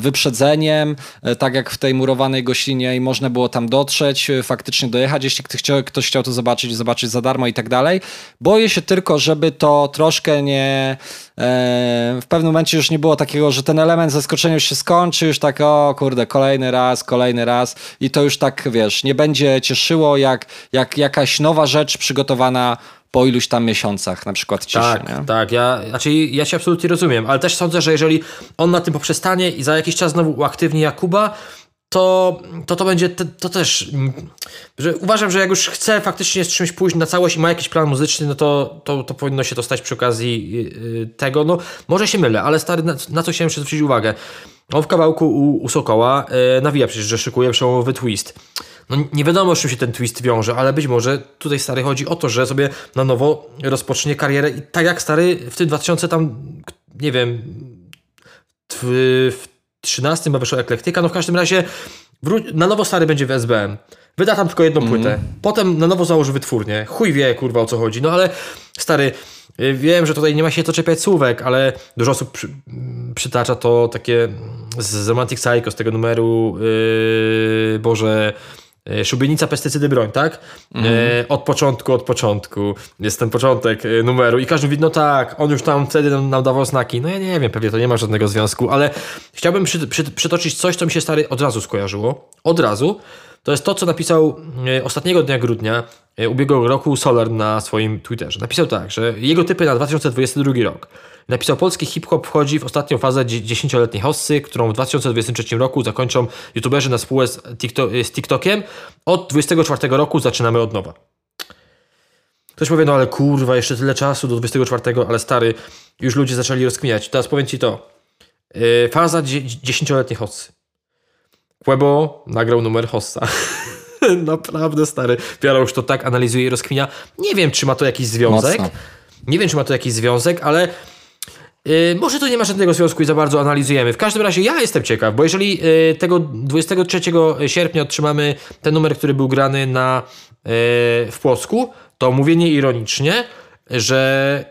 wyprzedzeniem, tak jak w tej murowanej gościnie i można było tam dotrzeć, faktycznie dojechać, jeśli ktoś chciał, ktoś chciał to zobaczyć, zobaczyć za darmo i tak dalej. Boję się tylko, żeby to troszkę się nie, w pewnym momencie już nie było takiego, że ten element zaskoczenia już się skończy, już tak o kurde, kolejny raz, kolejny raz i to już tak, wiesz, nie będzie cieszyło jak, jak jakaś nowa rzecz przygotowana po iluś tam miesiącach na przykład cieszy.
Tak,
nie?
tak. Ja, znaczy ja się absolutnie rozumiem, ale też sądzę, że jeżeli on na tym poprzestanie i za jakiś czas znowu uaktywni Jakuba, to, to to będzie to, to, też. Że uważam, że jak już chce faktycznie z czymś pójść na całość i ma jakiś plan muzyczny, no to, to, to powinno się to stać przy okazji yy, tego. No, może się mylę, ale stary, na, na co chciałem jeszcze zwrócić uwagę. On w kawałku u, u Sokoła yy, nawija przecież, że szykuje przełomowy twist. No nie wiadomo, z czym się ten twist wiąże, ale być może tutaj stary chodzi o to, że sobie na nowo rozpocznie karierę i tak jak stary w tym 2000 tam, nie wiem, w, w 13 ma wyszła Eklektyka, no w każdym razie na nowo stary będzie w SBM. Wyda tam tylko jedną mm. płytę. Potem na nowo założy wytwórnię. Chuj wie, kurwa, o co chodzi. No ale stary, y, wiem, że tutaj nie ma się co czepiać słówek, ale dużo osób przy, przytacza to takie z Romantic Psycho, z tego numeru, yy, Boże... E, szubienica, pestycydy, broń, tak? Mhm. E, od początku, od początku. Jest ten początek e, numeru i każdy mówi, no tak, on już tam wtedy nam, nam dawał znaki. No ja nie wiem, pewnie to nie ma żadnego związku, ale chciałbym przy, przy, przytoczyć coś, co mi się stary od razu skojarzyło. Od razu. To jest to, co napisał e, ostatniego dnia grudnia e, ubiegłego roku Solar na swoim Twitterze. Napisał tak, że jego typy na 2022 rok. Napisał, polski hip-hop wchodzi w ostatnią fazę dziesięcioletniej hossy, którą w 2023 roku zakończą youtuberzy na spółę z, TikTok, z TikTokiem. Od 2024 roku zaczynamy od nowa. Ktoś powie, no ale kurwa, jeszcze tyle czasu do 24, ale stary, już ludzie zaczęli rozkminiać. Teraz powiem Ci to. Faza dziesięcioletniej hossy. Quebo nagrał numer Hossa. Naprawdę stary. Piara już to tak analizuje i rozkminia. Nie wiem, czy ma to jakiś związek. Mocno. Nie wiem, czy ma to jakiś związek, ale Yy, może to nie ma żadnego związku i za bardzo analizujemy. W każdym razie ja jestem ciekaw, bo jeżeli yy, tego 23 sierpnia otrzymamy ten numer, który był grany na, yy, w Płocku, to mówię ironicznie, że,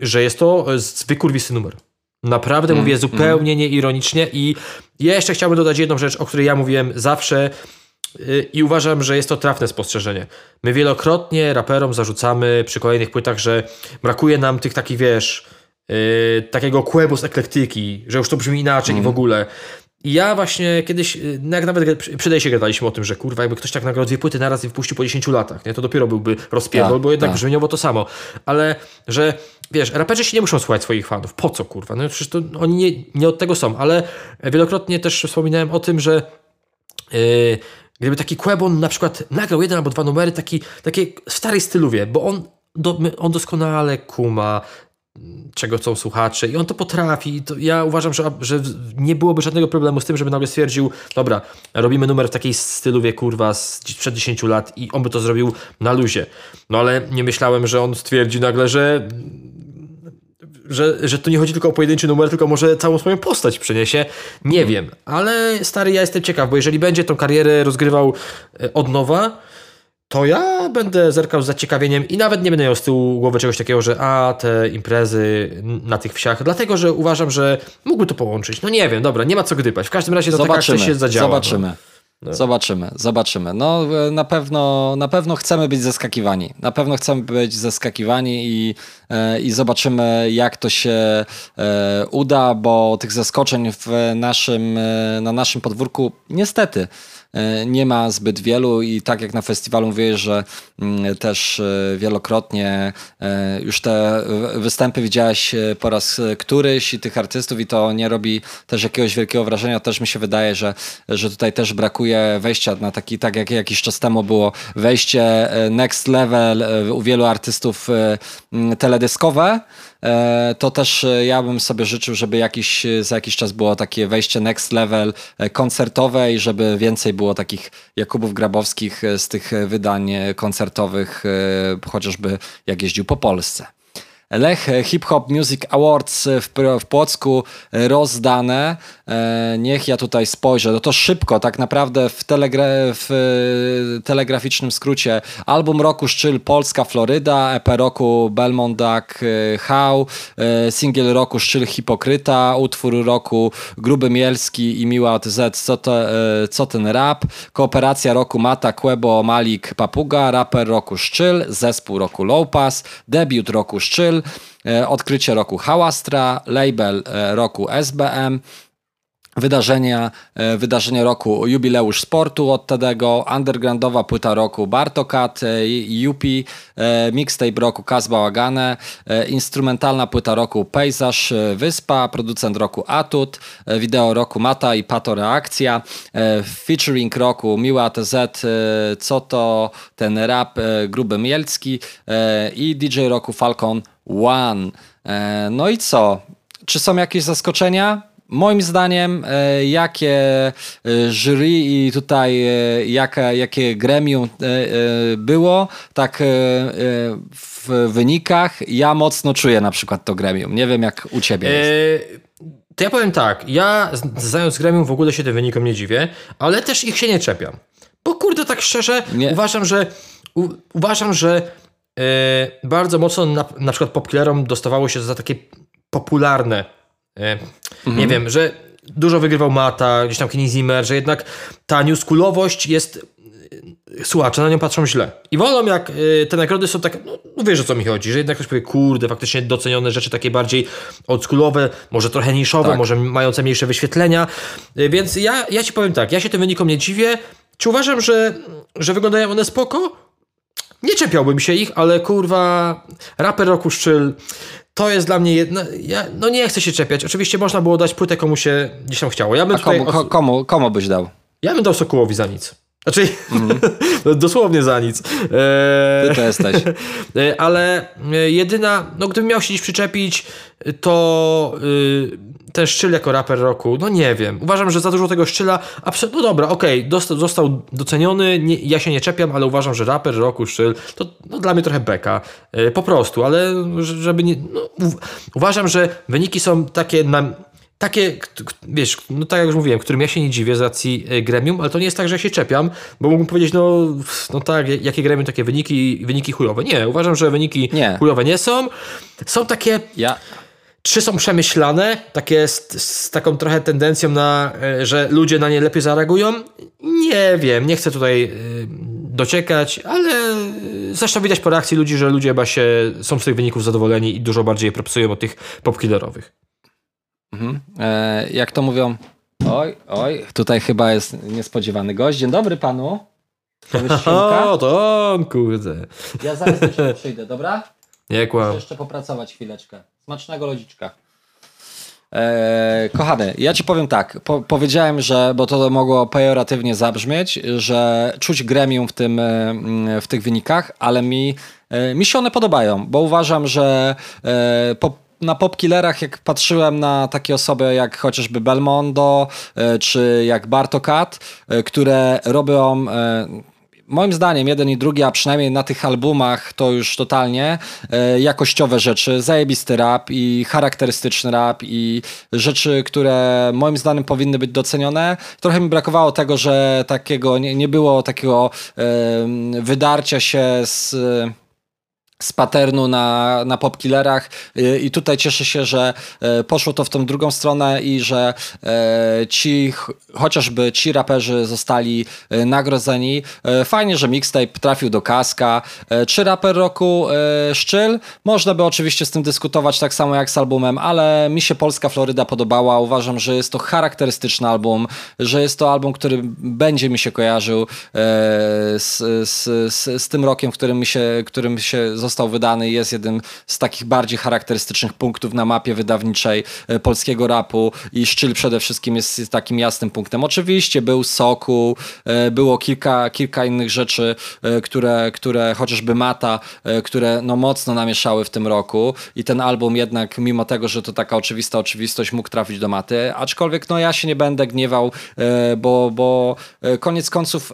że jest to wykurwisty numer. Naprawdę mm, mówię zupełnie mm. nieironicznie i ja jeszcze chciałbym dodać jedną rzecz, o której ja mówiłem zawsze yy, i uważam, że jest to trafne spostrzeżenie. My wielokrotnie raperom zarzucamy przy kolejnych płytach, że brakuje nam tych takich, wiesz, yy, takiego kłębu z eklektyki, że już to brzmi inaczej mm. i w mm. ogóle. I ja właśnie kiedyś, yy, no jak nawet przy się gadaliśmy o tym, że kurwa, jakby ktoś tak nagrał dwie płyty naraz i wypuścił po 10 latach, nie? to dopiero byłby rozpierdol, tak, bo jednak tak. brzmieniowo to samo. Ale, że wiesz, raperzy się nie muszą słuchać swoich fanów. Po co, kurwa? No przecież to oni nie, nie od tego są, ale wielokrotnie też wspominałem o tym, że yy, gdyby taki Quebon na przykład nagrał jeden albo dwa numery, taki, takie w starej styluwie, bo on, do, on doskonale kuma czego chcą słuchacze i on to potrafi. To ja uważam, że, że nie byłoby żadnego problemu z tym, żeby nagle stwierdził, dobra, robimy numer w takiej stylu wie kurwa sprzed 10 lat i on by to zrobił na luzie. No ale nie myślałem, że on stwierdzi nagle, że że, że tu nie chodzi tylko o pojedynczy numer, tylko może całą swoją postać przeniesie. Nie wiem, ale stary, ja jestem ciekaw, bo jeżeli będzie tą karierę rozgrywał e, od nowa, to ja będę zerkał z zaciekawieniem i nawet nie będę miał z tyłu głowy czegoś takiego, że a, te imprezy na tych wsiach, dlatego, że uważam, że mógłby to połączyć. No nie wiem, dobra, nie ma co gdypać. W każdym razie to zobaczymy, tak się zadziała.
Zobaczymy. No. No. Zobaczymy, zobaczymy. No na pewno, na pewno chcemy być zaskakiwani. Na pewno chcemy być zaskakiwani i, e, i zobaczymy jak to się e, uda, bo tych zaskoczeń w naszym, e, na naszym podwórku niestety E, nie ma zbyt wielu i tak jak na festiwalu mówię, że mm, też e, wielokrotnie e, już te występy widziałeś po raz któryś i tych artystów i to nie robi też jakiegoś wielkiego wrażenia. Też mi się wydaje, że, że tutaj też brakuje wejścia na taki, tak jak jakiś czas temu było wejście next level u wielu artystów teledyskowe, E, to też e, ja bym sobie życzył, żeby jakiś, za jakiś czas było takie wejście next level e, koncertowe i żeby więcej było takich Jakubów Grabowskich z tych wydań koncertowych, chociażby jak jeździł po Polsce. Lech Hip Hop Music Awards w, w Płocku rozdane. E, niech ja tutaj spojrzę. No to szybko, tak naprawdę w, telegra w telegraficznym skrócie. Album roku Szczyl Polska Floryda, EP roku e, How, e, singiel roku Szczyl Hipokryta, utwór roku Gruby Mielski i Miła Z, co, to, co ten rap, kooperacja roku Mata Quebo Malik Papuga, raper roku Szczyl, zespół roku Low Pass, debiut roku Szczyl, odkrycie roku Hałastra, label roku SBM, Wydarzenia, e, wydarzenie roku Jubileusz Sportu od Tedego, undergroundowa płyta roku Bartokat, e, Yupi, e, mixtape roku Kaz Bałagane, instrumentalna płyta roku Pejzaż Wyspa, producent roku Atut, wideo roku Mata i Pato Reakcja, featuring roku Miła ATZ, co to ten rap Gruby Mielcki i DJ roku Falcon One. No i co? Czy są jakieś zaskoczenia? Moim zdaniem, e, jakie e, jury i tutaj e, jaka, jakie gremium było, tak w wynikach ja mocno czuję na przykład to gremium. Nie wiem jak u ciebie jest.
To ja powiem tak, ja znając gremium w ogóle się tym wynikom nie dziwię, ale też ich się nie czepiam. Bo kurde, tak szczerze, nie. uważam, że u, uważam, że bardzo mocno na, na przykład popkillerom dostawało się za takie popularne mhm. Nie wiem, że dużo wygrywał Mata, gdzieś tam Kenny Zimmer, że jednak ta newschoolowość jest e, słuchacze na nią patrzą źle. I wolą jak e, te nagrody są tak, no, no wiesz o co mi chodzi, że jednak ktoś powie, kurde, faktycznie docenione rzeczy takie bardziej oldschoolowe, może trochę niszowe, tak. może mające mniejsze wyświetlenia. Więc ja, ja ci powiem tak, ja się tym wynikom nie dziwię. Czy uważam, że, że wyglądają one spoko? Nie czepiałbym się ich, ale kurwa, raper roku szczyl, to jest dla mnie jedno. Ja, no nie chcę się czepiać. Oczywiście można było dać płytę komu się gdzieś tam chciało. Ja
bym A komu, tutaj... komu, komu byś dał?
Ja bym dał Sokołowi za nic. Znaczy, mm. dosłownie za nic.
E, Ty to jesteś.
E, ale e, jedyna, no gdybym miał się gdzieś przyczepić, to y, ten szczyl jako raper roku, no nie wiem. Uważam, że za dużo tego szczyla, no dobra, okej, okay, został, został doceniony, nie, ja się nie czepiam, ale uważam, że raper roku, szczyl, to no, dla mnie trochę beka. Po prostu, ale żeby nie, no, uważam, że wyniki są takie na takie, wiesz, no tak jak już mówiłem, którym ja się nie dziwię z racji e, gremium, ale to nie jest tak, że ja się czepiam, bo mógłbym powiedzieć, no, no tak, jakie gremium, takie wyniki, wyniki chujowe. Nie, uważam, że wyniki nie. chujowe nie są. Są takie... Ja... Trzy są przemyślane, takie z, z, taką trochę tendencją na, e, że ludzie na nie lepiej zareagują. Nie wiem, nie chcę tutaj e, dociekać, ale zresztą widać po reakcji ludzi, że ludzie chyba się są z tych wyników zadowoleni i dużo bardziej propsują od tych popkillerowych.
Mhm. E, jak to mówią? Oj, oj, tutaj chyba jest niespodziewany gość. Dzień dobry panu.
O, to on, kurde.
Ja zaraz jeszcze przyjdę, dobra?
Nie kłam. Muszę
jeszcze popracować chwileczkę. Smacznego lodziczka. E, kochany, ja ci powiem tak. Po, powiedziałem, że, bo to mogło pejoratywnie zabrzmieć, że czuć gremium w, tym, e, w tych wynikach, ale mi, e, mi się one podobają, bo uważam, że e, po, na popkillerach, jak patrzyłem na takie osoby jak chociażby Belmondo, e, czy jak Bartokat, e, które robią e, moim zdaniem jeden i drugi, a przynajmniej na tych albumach to już totalnie jakościowe rzeczy, zajebisty rap i charakterystyczny rap i rzeczy, które moim zdaniem powinny być docenione. Trochę mi brakowało tego, że takiego nie, nie było takiego wydarcia się z z paternu na, na popkillerach i tutaj cieszę się, że e, poszło to w tą drugą stronę i że e, ci, chociażby ci raperzy zostali nagrodzeni. Fajnie, że mixtape trafił do kaska. Czy raper roku Szczyl? Można by oczywiście z tym dyskutować tak samo jak z albumem, ale mi się Polska Floryda podobała. Uważam, że jest to charakterystyczny album, że jest to album, który będzie mi się kojarzył z, z, z, z tym rokiem, w którym mi się, którym się został wydany, jest jednym z takich bardziej charakterystycznych punktów na mapie wydawniczej e, polskiego rapu i Szczyl przede wszystkim jest takim jasnym punktem. Oczywiście był Soku, e, było kilka, kilka innych rzeczy, e, które, które chociażby Mata, które no mocno namieszały w tym roku i ten album jednak, mimo tego, że to taka oczywista oczywistość, mógł trafić do Maty, aczkolwiek no ja się nie będę gniewał, bo, bo koniec końców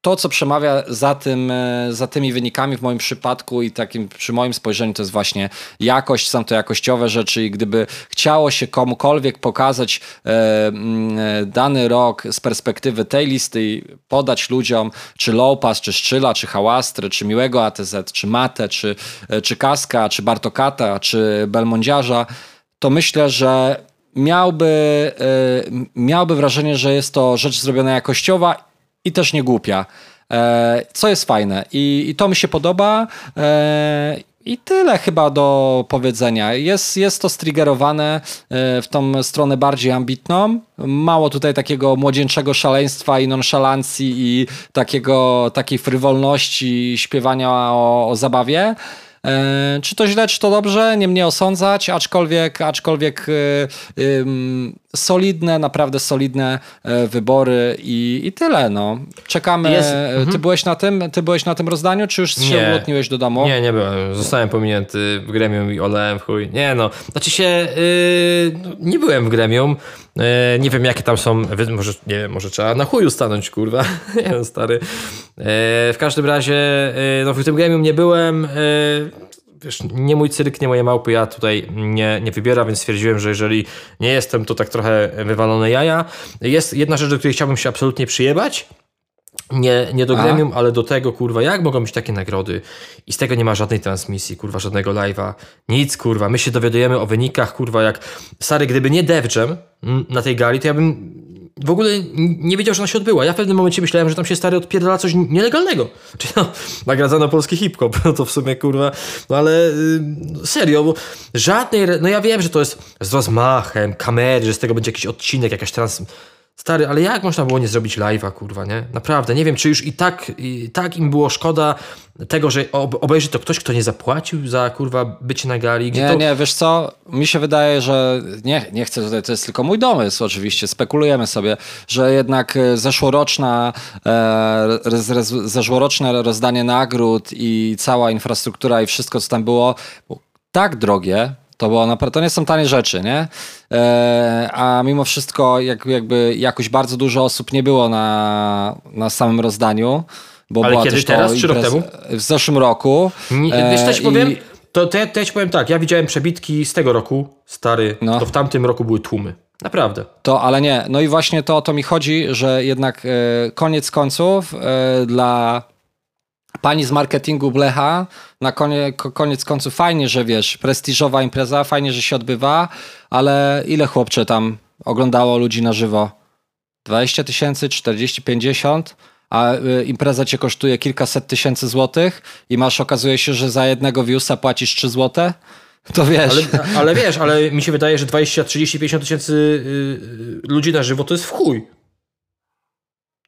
to, co przemawia za, tym, e, za tymi wynikami w moim przypadku i takim przy moim spojrzeniu, to jest właśnie jakość, są to jakościowe rzeczy i gdyby chciało się komukolwiek pokazać e, mm, e, dany rok z perspektywy tej listy i podać ludziom czy Lowpass, czy Szczyla, czy Hałastry, czy Miłego ATZ, czy Matę, czy, e, czy Kaska, czy Bartokata, czy Belmondziarza, to myślę, że miałby, miałby wrażenie, że jest to rzecz zrobiona jakościowa i też nie głupia. E, co jest fajne I, i, to mi się podoba. E, i tyle chyba do powiedzenia. Jest, jest to striggerowane e, w tą stronę bardziej ambitną. Mało tutaj takiego młodzieńczego szaleństwa i nonszalancji i takiego, takiej frywolności śpiewania o, o zabawie. Czy to źle, czy to dobrze, nie mnie osądzać, aczkolwiek, aczkolwiek solidne, naprawdę solidne e, wybory i, i tyle. No. Czekamy. Jest, ty mhm. byłeś na tym, ty byłeś na tym rozdaniu, czy już się ulotniłeś do domu?
Nie, nie byłem. Zostałem pominięty w gremium i olałem w chuj. Nie no, znaczy się yy, nie byłem w gremium. Yy, nie wiem jakie tam są, może, nie wiem, może trzeba na chuju stanąć, kurwa. nie no, stary. Yy, w każdym razie no, w tym gremium nie byłem wiesz, nie mój cyrk, nie moje małpy, ja tutaj nie, nie wybieram, więc stwierdziłem, że jeżeli nie jestem, to tak trochę wywalone jaja. Jest jedna rzecz, do której chciałbym się absolutnie przyjebać, nie, nie do gremium, ale do tego, kurwa, jak mogą być takie nagrody? I z tego nie ma żadnej transmisji, kurwa, żadnego live'a, nic, kurwa, my się dowiadujemy o wynikach, kurwa, jak, stary, gdyby nie DevJam na tej gali, to ja bym w ogóle nie wiedział, że ona się odbyła. Ja w pewnym momencie myślałem, że tam się stary odpierdala coś nielegalnego. Czyli no, nagradzano polski hip-hop, no to w sumie kurwa, no ale yy, serio, bo żadnej, no ja wiem, że to jest z rozmachem, kamery, że z tego będzie jakiś odcinek, jakaś trans Stary, ale jak można było nie zrobić live'a, kurwa, nie? Naprawdę, nie wiem, czy już i tak, i tak im było szkoda tego, że obejrzy to ktoś, kto nie zapłacił za, kurwa, bycie na gali.
nie,
to...
nie, wiesz co, mi się wydaje, że nie, nie chcę tutaj, to jest tylko mój domysł oczywiście, spekulujemy sobie, że jednak e, zeszłoroczna, e, zeszłoroczne rozdanie nagród i cała infrastruktura i wszystko, co tam było, tak drogie, to było naprawdę, to nie są tanie rzeczy, nie? E, a mimo wszystko jak, jakby jakoś bardzo dużo osób nie było na, na samym rozdaniu. Bo
Ale kiedy teraz, czy rok temu?
W zeszłym roku.
Nie, wiesz, ci powiem? To, to, ja, to ja ci powiem tak, ja widziałem przebitki z tego roku, stary, no. to w tamtym roku były tłumy. Naprawdę.
To, ale nie. No i właśnie to o to mi chodzi, że jednak e, koniec końców e, dla pani z marketingu Blecha na koniec, koniec końców fajnie, że wiesz, prestiżowa impreza, fajnie, że się odbywa, ale ile chłopcze tam oglądało ludzi na żywo? 20 tysięcy, 40, 50? a y, impreza cię kosztuje kilkaset tysięcy złotych i masz, okazuje się, że za jednego viewsa płacisz 3 złote, to wiesz.
Ale, ale, wiesz, ale mi się wydaje, że 20, 30, 50 tysięcy y, ludzi na żywo to jest w chuj.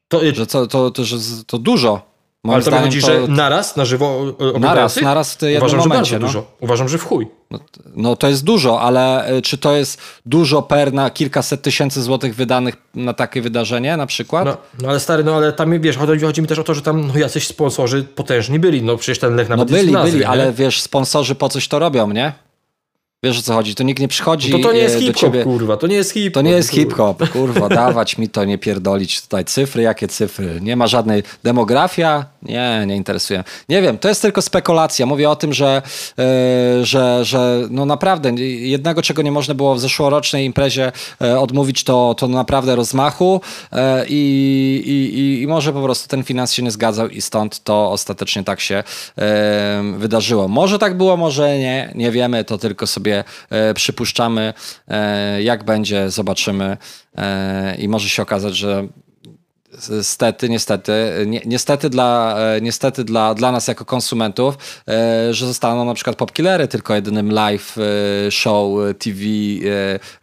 To, że to, to, to, że to dużo.
Moim Ale to mi chodzi, to... że naraz na żywo
Naraz, naraz w jednym
Uważam,
momencie.
Że
no.
dużo. Uważam, że w chuj.
No, no, to jest dużo, ale e, czy to jest dużo per na kilkaset tysięcy złotych wydanych na takie wydarzenie na przykład?
No, no ale stary, no ale tam wiesz, chodzi, chodzi mi też o to, że tam no, jacyś sponsorzy potężni byli. No przecież ten Lech nawet
No byli, nazwy, byli, nie? ale wiesz, sponsorzy po coś to robią, nie? Wiesz o co chodzi? To nikt nie przychodzi.
No to, to nie jest
e,
hip-hop, kurwa. To nie jest hip-hop.
To nie jest hip-hop, kurwa. dawać mi to, nie pierdolić tutaj cyfry. Jakie cyfry? Nie ma żadnej demografia? Nie, nie interesuje. Nie wiem, to jest tylko spekulacja. Mówię o tym, że, yy, że, że no naprawdę jednego, czego nie można było w zeszłorocznej imprezie yy, odmówić, to, to naprawdę rozmachu yy, i, i może po prostu ten finans się nie zgadzał i stąd to ostatecznie tak się wydarzyło. Może tak było, może nie. Nie wiemy, to tylko sobie sobie e, przypuszczamy, e, jak będzie, zobaczymy e, i może się okazać, że Niestety, niestety, ni niestety, dla, niestety dla, dla nas jako konsumentów, że zostaną na przykład popkillery tylko jedynym live show TV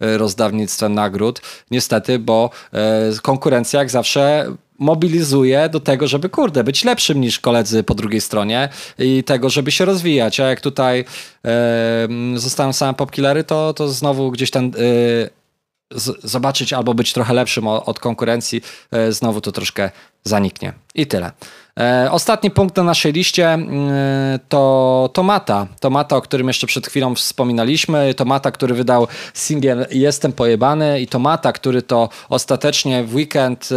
rozdawnictwem nagród. Niestety, bo konkurencja jak zawsze mobilizuje do tego, żeby kurde, być lepszym niż koledzy po drugiej stronie i tego, żeby się rozwijać. A jak tutaj e, zostaną same popkillery, to, to znowu gdzieś tam e, zobaczyć albo być trochę lepszym od konkurencji, e, znowu to troszkę zaniknie. I tyle. E, ostatni punkt na naszej liście e, to Tomata. Tomata, o którym jeszcze przed chwilą wspominaliśmy. Tomata, który wydał singiel Jestem pojebany i Tomata, który to ostatecznie w weekend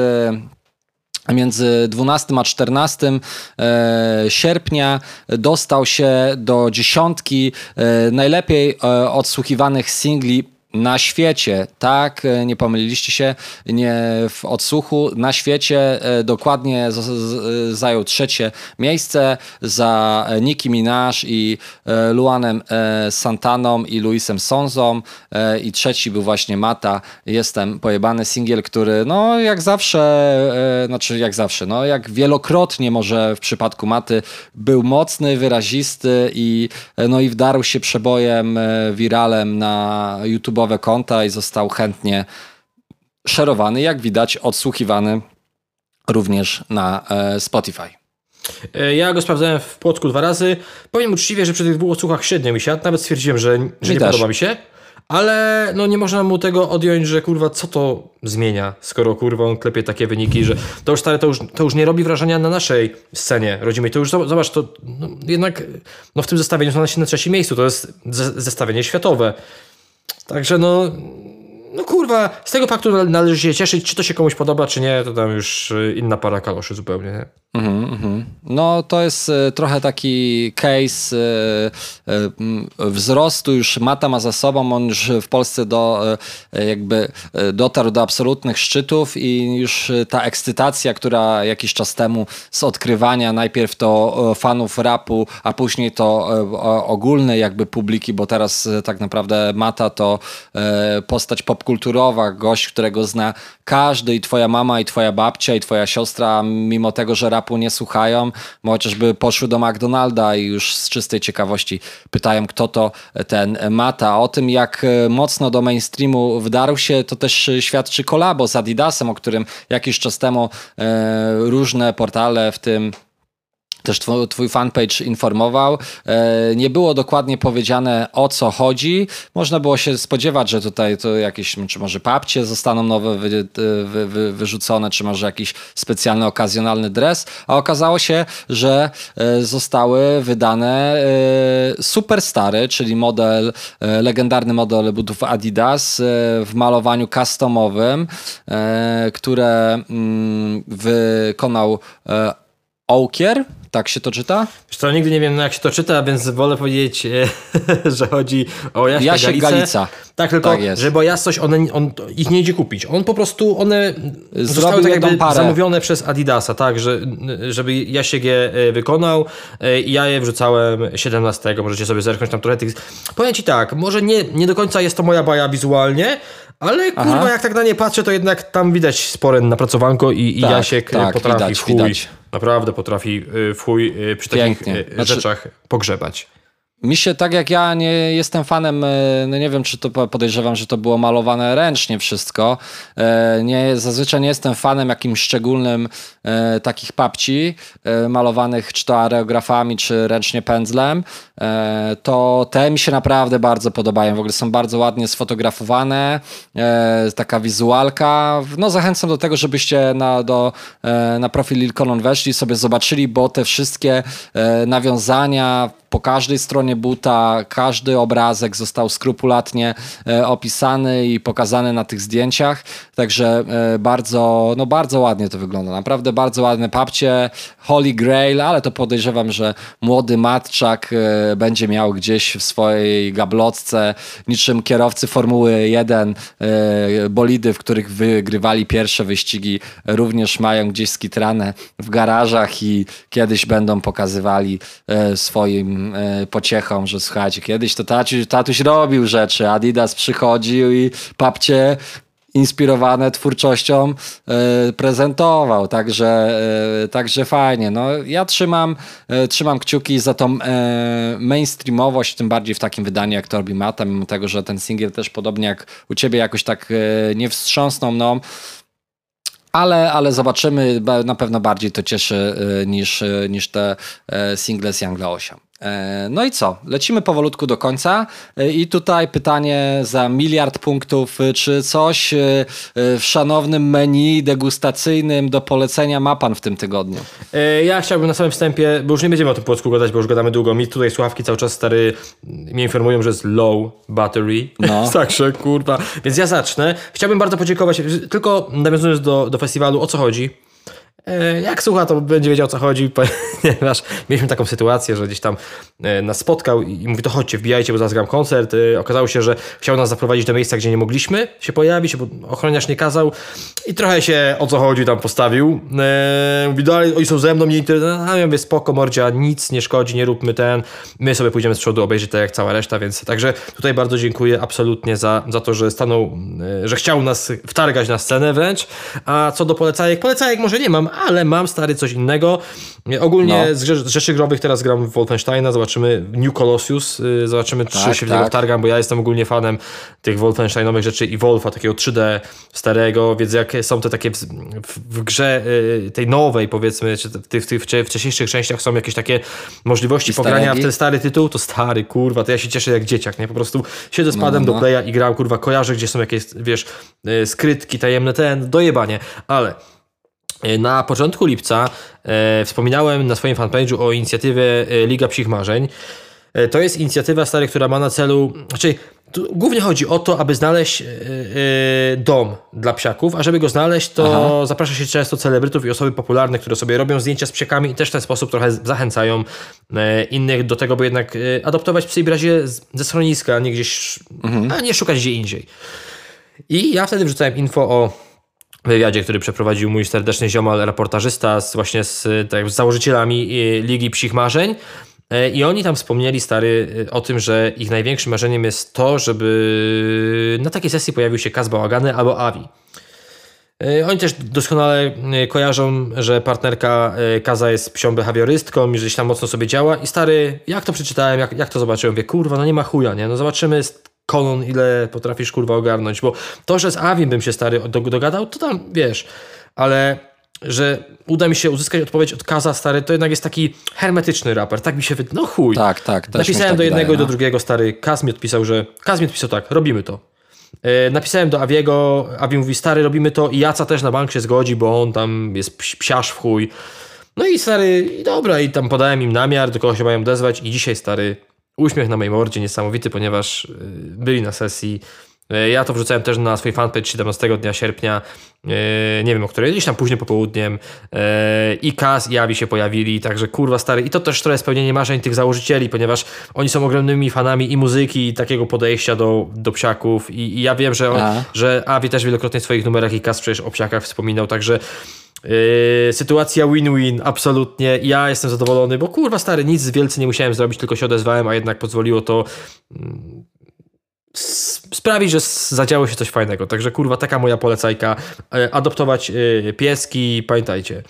między 12 a 14 e, sierpnia dostał się do dziesiątki e, najlepiej e, odsłuchiwanych singli na świecie, tak, e, nie pomyliliście się, nie w odsłuchu, na świecie e, dokładnie z, z, zajął trzecie miejsce za Nicki Minaj i e, Luanem Santaną i Luisem Sonzą i trzeci był właśnie Mata, Jestem pojebany singiel, który no jak zawsze, znaczy jak zawsze, no jak wielokrotnie może w przypadku Maty był mocny, wyrazisty i no i wdarł się przebojem, wiralem na YouTube konta i został chętnie szerowany, jak widać odsłuchiwany również na e, Spotify.
E, ja go sprawdzałem w Płocku dwa razy. Powiem uczciwie, że przy tych dwóch odsłuchach średnio mi się. Nawet stwierdziłem, że, że nie podoba mi się. Ale no nie można mu tego odjąć, że kurwa, co to zmienia, skoro kurwa on klepie takie wyniki, że to już stare, to już, to już nie robi wrażenia na naszej scenie rodzimej. To już zobacz, to no, jednak no w tym zestawieniu są na trzecim miejscu. To jest zestawienie światowe. Także no, no kurwa, z tego faktu należy się cieszyć, czy to się komuś podoba, czy nie, to tam już y, inna para kaloszy zupełnie. Nie?
Mm -hmm. No to jest y, trochę taki case y, y, wzrostu, już Mata ma za sobą, on już w Polsce do, jakby dotarł do absolutnych szczytów i już ta ekscytacja, która jakiś czas temu z odkrywania najpierw to fanów rapu, a później to ogólnej jakby publiki, bo teraz tak naprawdę Mata to postać popkulturowa, gość, którego zna każdy i twoja mama i twoja babcia i twoja siostra, mimo tego, że rap rapu nie słuchają, bo chociażby poszły do McDonalda i już z czystej ciekawości pytają, kto to ten Mata. O tym, jak mocno do mainstreamu wdarł się, to też świadczy kolabo z Adidasem, o którym jakiś czas temu e, różne portale, w tym też twój, twój fanpage informował. E, nie było dokładnie powiedziane o co chodzi. Można było się spodziewać, że tutaj to jakieś, czy może papcie zostaną nowe wy, wy, wy, wyrzucone, czy może jakiś specjalny, okazjonalny dres, a okazało się, że e, zostały wydane e, super stary, czyli model, legendarny model butów Adidas w malowaniu customowym, które mm, wykonał Ołkier, tak się to czyta?
Wiesz co, nigdy nie wiem jak się to czyta, więc wolę powiedzieć, e, że chodzi o Jasia Jasiek Galica. Tak, tylko, tak że bo Jasność, one, on, ich nie idzie kupić. On po prostu, one Zrobił zostały tak jakby parę. zamówione przez Adidasa, tak, że, żeby Jasiek je e, wykonał e, i ja je wrzucałem 17, możecie sobie zerknąć tam trochę tych... Powiem Ci tak, może nie, nie do końca jest to moja baja wizualnie, ale kurwa, Aha. jak tak na nie patrzę, to jednak tam widać spore napracowanko i, tak, i Jasiek tak, potrafi widać, w chuj. Widać. Naprawdę potrafi y, w chuj y, przy Pięknie. takich y, znaczy, rzeczach pogrzebać.
Mi się, tak jak ja nie jestem fanem, e, no nie wiem, czy to podejrzewam, że to było malowane ręcznie wszystko. E, nie, zazwyczaj nie jestem fanem jakimś szczególnym e, takich papci malowanych czy to aerografami, czy ręcznie pędzlem. To te mi się naprawdę bardzo podobają. W ogóle są bardzo ładnie sfotografowane. Taka wizualka. No zachęcam do tego, żebyście na, do, na profil Lilkonon weszli, sobie zobaczyli, bo te wszystkie nawiązania po każdej stronie buta, każdy obrazek został skrupulatnie e, opisany i pokazany na tych zdjęciach, także e, bardzo, no bardzo ładnie to wygląda. Naprawdę bardzo ładne papcie, Holy Grail, ale to podejrzewam, że młody matczak e, będzie miał gdzieś w swojej gablotce, niczym kierowcy Formuły 1, bolidy, w których wygrywali pierwsze wyścigi, również mają gdzieś skitrane w garażach i kiedyś będą pokazywali swoim e, pociechą, że słuchajcie, kiedyś to tatuś, tatuś robił rzeczy, Adidas przychodził i papcie inspirowane twórczością e, prezentował, także, e, także fajnie. No, ja trzymam, e, trzymam kciuki za tą mainstreamowość, tym bardziej w takim wydaniu jak to robi Mata, mimo tego, że ten singiel też podobnie jak u ciebie jakoś tak nie wstrząsnął mną, ale, ale zobaczymy, na pewno bardziej to cieszy niż, niż te single z Youngla 8. E, no i co? Lecimy powolutku do końca e, i tutaj pytanie za miliard punktów. E, czy coś w szanownym menu degustacyjnym do polecenia ma pan w tym tygodniu?
Ja chciałbym na samym wstępie, bo już nie będziemy o tym polsku gadać, bo już gadamy długo. Mi tutaj słuchawki cały czas stary mnie informują, że jest low battery. No. Także kurwa. Więc ja zacznę. Chciałbym bardzo podziękować, tylko nawiązując do, do festiwalu, o co chodzi? E, jak słucha, to będzie wiedział o co chodzi, ponieważ mieliśmy taką sytuację, że gdzieś tam e, nas spotkał i mówi, to chodźcie, wbijajcie, bo zaraz gram koncert. E, okazało się, że chciał nas zaprowadzić do miejsca, gdzie nie mogliśmy się pojawić, bo ochroniarz nie kazał i trochę się o co chodzi tam postawił. Mówi, dalej, oni są ze mną, nie interesują. A ja mówię, spoko, mordzia, nic nie szkodzi, nie róbmy ten. My sobie pójdziemy z przodu, obejrzeć tak jak cała reszta, więc także tutaj bardzo dziękuję absolutnie za, za to, że stanął, że chciał nas wtargać na scenę wręcz. A co do polecajek, polecajek może nie mam, ale mam stary coś innego. Ogólnie no. z, rzeczy growych teraz gram w Wolfensteina, zobaczymy New Colossus, yy, zobaczymy czy tak, się w niego tak. wtargam, bo ja jestem ogólnie fanem tych Wolfensteinowych rzeczy i Wolfa, takiego 3D starego, więc jak są te takie w, w, w grze yy, tej nowej powiedzmy, czy w tych, tych wcześniejszych częściach są jakieś takie możliwości I pogrania w ten stary tytuł, to stary, kurwa, to ja się cieszę jak dzieciak, nie? Po prostu siedzę z padem no, no. do playa i gram, kurwa, kojarzę, gdzie są jakieś, wiesz, yy, skrytki tajemne, ten, dojebanie, ale na początku lipca e, wspominałem na swoim fanpage'u o inicjatywie e, Liga Psich Marzeń. E, to jest inicjatywa stary, która ma na celu, znaczy głównie chodzi o to, aby znaleźć e, e, dom dla psiaków, a żeby go znaleźć, to Aha. zaprasza się często celebrytów i osoby popularne, które sobie robią zdjęcia z psiakami i też w ten sposób trochę zachęcają innych do tego, by jednak adoptować psy w razie ze schroniska, a nie gdzieś, mhm. a nie szukać gdzie indziej. I ja wtedy wrzucałem info o wywiadzie, który przeprowadził mój serdeczny ziomal, reportażysta z, właśnie z, tak, z założycielami e, Ligi Psich Marzeń. E, I oni tam wspomnieli, stary, e, o tym, że ich największym marzeniem jest to, żeby na takiej sesji pojawił się Kaz Bałagany albo Avi. Oni też doskonale kojarzą, że partnerka Kaza jest psią behawiorystką i że tam mocno sobie działa. I stary, jak to przeczytałem, jak, jak to zobaczyłem, wie, kurwa, no nie ma chuja, nie? No zobaczymy, Konon, ile potrafisz kurwa ogarnąć, bo to, że z Avim bym się stary dogadał, to tam wiesz, ale że uda mi się uzyskać odpowiedź od Kaza, stary, to jednak jest taki hermetyczny raper, tak mi się wydaje, no chuj.
Tak, tak.
Napisałem
tak
do jednego
wydaje,
i do no. drugiego, stary, Kaz mi odpisał, że, Kaz mi odpisał tak, robimy to. Yy, napisałem do Aviego, Avi mówi, stary, robimy to i Jaca też na bank się zgodzi, bo on tam jest psiarz w chuj. No i stary, i dobra, i tam podałem im namiar, do kogo się mają odezwać i dzisiaj, stary, Uśmiech na mojej mordzie niesamowity, ponieważ y, byli na sesji. Y, ja to wrzucałem też na swój fanpage 17 dnia sierpnia, y, nie wiem o której, gdzieś tam później popołudniem. I Kaz i Avi się pojawili, także kurwa stary. I to też trochę spełnienie marzeń tych założycieli, ponieważ oni są ogromnymi fanami i muzyki i takiego podejścia do, do psiaków. I, i ja wiem, że, on, że Avi też wielokrotnie w swoich numerach i Kaz przecież o psiakach wspominał, także Yy, sytuacja win-win, absolutnie. Ja jestem zadowolony, bo kurwa stary, nic wielce nie musiałem zrobić, tylko się odezwałem, a jednak pozwoliło to mm, sprawić, że zadziało się coś fajnego. Także kurwa, taka moja polecajka. E, adoptować e, pieski, pamiętajcie.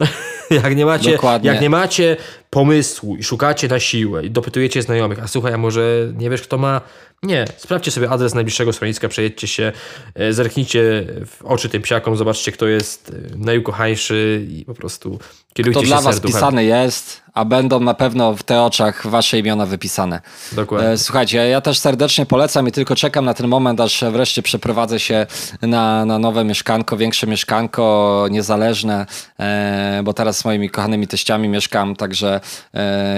jak, nie macie, jak nie macie pomysłu i szukacie na siłę i dopytujecie znajomych, a słuchaj, a może nie wiesz kto ma nie, sprawdźcie sobie adres najbliższego schroniska, przejedźcie się, e, zerknijcie w oczy tym psiakom, zobaczcie kto jest e, najukochańszy i po prostu kierujcie
kto
się
dla was pisany jest, a będą na pewno w te oczach wasze imiona wypisane.
Dokładnie. E,
słuchajcie, ja też serdecznie polecam i tylko czekam na ten moment, aż wreszcie przeprowadzę się na, na nowe mieszkanko, większe mieszkanko, niezależne, bo teraz z moimi kochanymi teściami mieszkam, także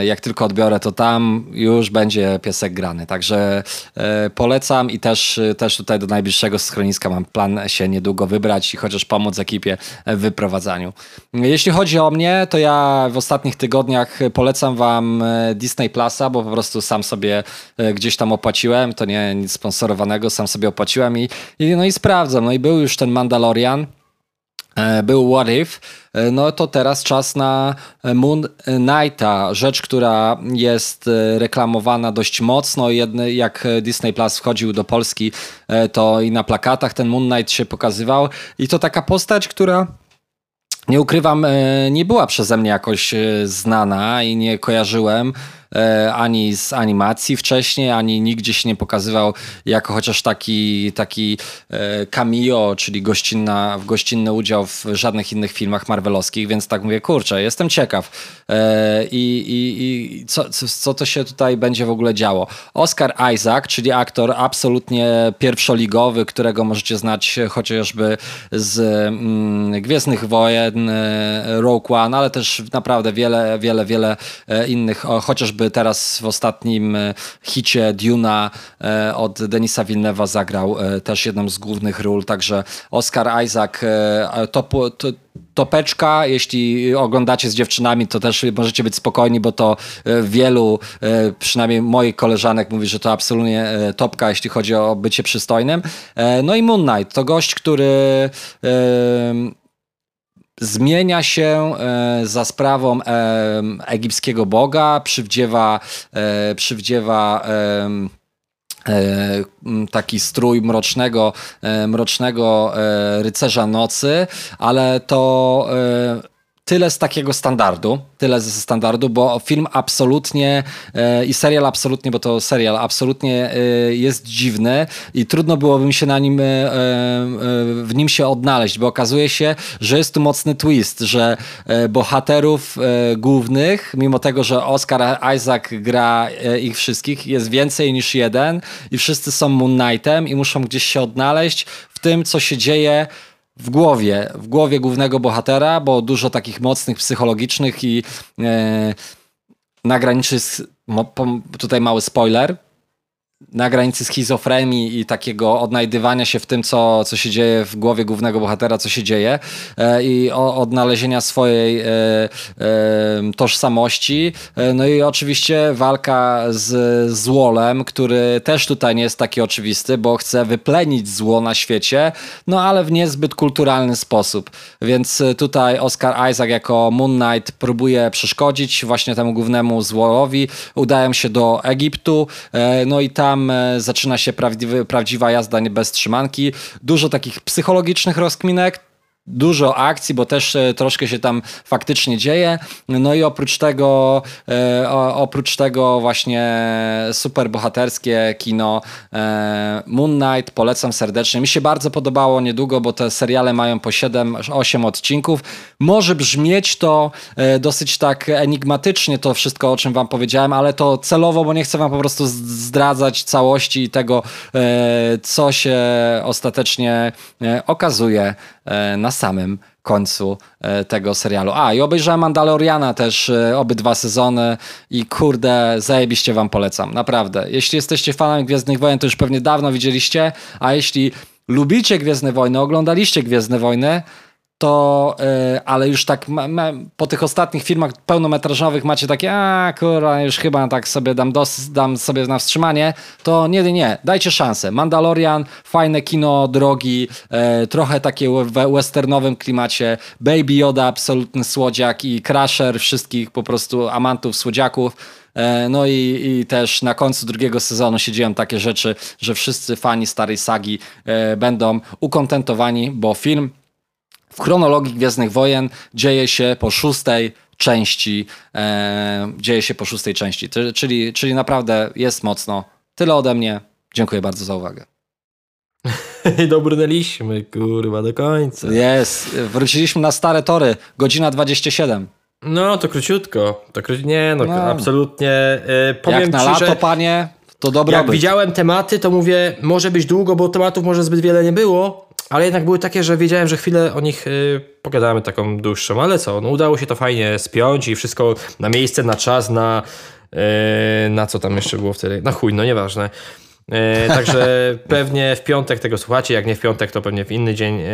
jak tylko odbiorę to tam już będzie piesek grany. Także E, polecam i też, też tutaj do najbliższego schroniska mam plan się niedługo wybrać i chociaż pomóc ekipie w wyprowadzaniu. Jeśli chodzi o mnie, to ja w ostatnich tygodniach polecam wam e, Disney Plusa, bo po prostu sam sobie e, gdzieś tam opłaciłem, to nie nic sponsorowanego, sam sobie opłaciłem i, i no i sprawdzam. No i był już ten Mandalorian, był What If, E, no to teraz czas na Moon Knighta, rzecz, która jest e, reklamowana dość mocno. Jak Disney Plus wchodził do Polski, e, to i na plakatach ten Moon Knight się pokazywał i to taka postać, która nie ukrywam, nie była przeze mnie jakoś znana i nie kojarzyłem. E, ani z animacji wcześniej, ani nigdzie się nie pokazywał jako chociaż taki, taki e, cameo, czyli gościnna, gościnny udział w żadnych innych filmach marvelowskich, więc tak mówię, kurczę, jestem ciekaw e, i, i, i co, co to się tutaj będzie w ogóle działo. Oscar Isaac, czyli aktor absolutnie pierwszoligowy, którego możecie znać chociażby z mm, Gwiezdnych Wojen, Rogue One, ale też naprawdę wiele, wiele, wiele innych, chociażby teraz w ostatnim e, hicie Duna e, od Denisa Villeneuve'a zagrał e, też jedną z głównych ról, także Oscar Isaac to, to topeczka. Jeśli oglądacie z dziewczynami, to też możecie być spokojni, bo to wielu, przynajmniej moich koleżanek mówi, że to absolutnie topka, jeśli chodzi o bycie przystojnym. No i Moon Knight to gość, który zmienia się za sprawą egipskiego boga, przywdziewa, przywdziewa E, taki strój mrocznego, e, mrocznego e, rycerza nocy, ale to tyle z takiego standardu, tyle ze standardu, bo film absolutnie e, i serial absolutnie, bo to serial absolutnie e, jest dziwny i trudno byłoby mi się na nim, e, w nim się odnaleźć, bo okazuje się, że jest tu mocny twist, że bohaterów głównych, mimo tego, że Oscar Isaac gra ich wszystkich, jest więcej niż jeden i wszyscy są Moon Knightem i muszą gdzieś się odnaleźć w tym, co się dzieje w głowie, w głowie głównego bohatera, bo dużo takich mocnych, psychologicznych i e, na granicy, tutaj mały spoiler, na granicy schizofrenii i takiego odnajdywania się w tym, co, co się dzieje w głowie głównego bohatera, co się dzieje e, i o, odnalezienia swojej e, e, tożsamości. E, no i oczywiście walka z złolem, który też tutaj nie jest taki oczywisty, bo chce wyplenić zło na świecie, no ale w niezbyt kulturalny sposób. Więc tutaj Oscar Isaac jako Moon Knight próbuje przeszkodzić właśnie temu głównemu złolowi. Udają się do Egiptu, e, no i tam tam e, zaczyna się prawdziwa jazda bez trzymanki. Dużo takich psychologicznych rozkminek, dużo akcji, bo też e, troszkę się tam faktycznie dzieje. No i oprócz tego, e, oprócz tego właśnie super bohaterskie kino e, Moon Knight polecam serdecznie. Mi się bardzo podobało niedługo, bo te seriale mają po 7-8 odcinków. Może brzmieć to dosyć tak enigmatycznie, to wszystko o czym wam powiedziałem, ale to celowo, bo nie chcę wam po prostu zdradzać całości tego, co się ostatecznie okazuje na samym końcu e, tego serialu. A, i obejrzałem Mandaloriana też e, obydwa sezony i kurde, zajebiście wam polecam, naprawdę. Jeśli jesteście fanami Gwiezdnych Wojen, to już pewnie dawno widzieliście, a jeśli lubicie Gwiezdne Wojny, oglądaliście Gwiezdne Wojny, to, yy, ale już tak po tych ostatnich filmach pełnometrażowych macie takie, a kurwa, już chyba tak sobie dam, dos, dam sobie na wstrzymanie, to nie, nie, dajcie szansę. Mandalorian, fajne kino, drogi, yy, trochę takie w westernowym klimacie, Baby Yoda, absolutny słodziak i Crusher wszystkich po prostu amantów słodziaków. E, no i, i, też na końcu drugiego sezonu się takie rzeczy, że wszyscy fani starej sagi będą ukontentowani, bo film w chronologii Gwiezdnych Wojen dzieje się po szóstej części, e, dzieje się po szóstej części, czyli, czyli naprawdę jest mocno. Tyle ode mnie. Dziękuję bardzo za uwagę.
Dobrnęliśmy, kurwa, do końca.
Jest, wróciliśmy na stare tory, godzina 27.
No, to króciutko. To kró... Nie, no, no. absolutnie. Yy, powiem
Jak na
ci,
lato,
że...
panie, to dobry.
Jak widziałem tematy, to mówię, może być długo, bo tematów może zbyt wiele nie było, ale jednak były takie, że wiedziałem, że chwilę o nich y, pogadamy taką dłuższą, ale co, no udało się to fajnie spiąć i wszystko na miejsce, na czas, na, y, na co tam jeszcze było wtedy, na chuj, no nieważne. Y, także pewnie w piątek tego słuchacie, jak nie w piątek, to pewnie w inny dzień y,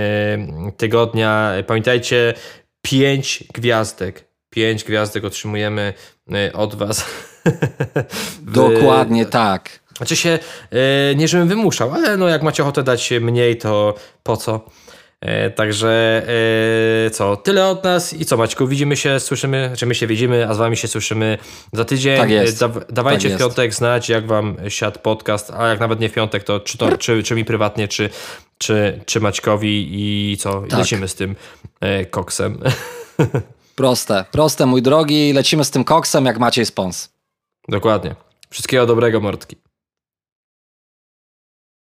tygodnia. Pamiętajcie, pięć gwiazdek. Pięć gwiazdek otrzymujemy y, od was.
Dokładnie tak.
Znaczy się, e, nie żebym wymuszał, ale no jak macie ochotę dać mniej, to po co? E, także e, co, tyle od nas i co Maćku, widzimy się, słyszymy, czy my się widzimy, a z wami się słyszymy za tydzień.
Tak jest. Da,
dawajcie
tak
w piątek znać, jak wam siadł podcast, a jak nawet nie w piątek, to czy, to, czy, czy mi prywatnie, czy, czy, czy Maćkowi i co, tak. lecimy z tym koksem.
Proste, proste mój drogi, lecimy z tym koksem jak Maciej Spons.
Dokładnie. Wszystkiego dobrego, Mordki.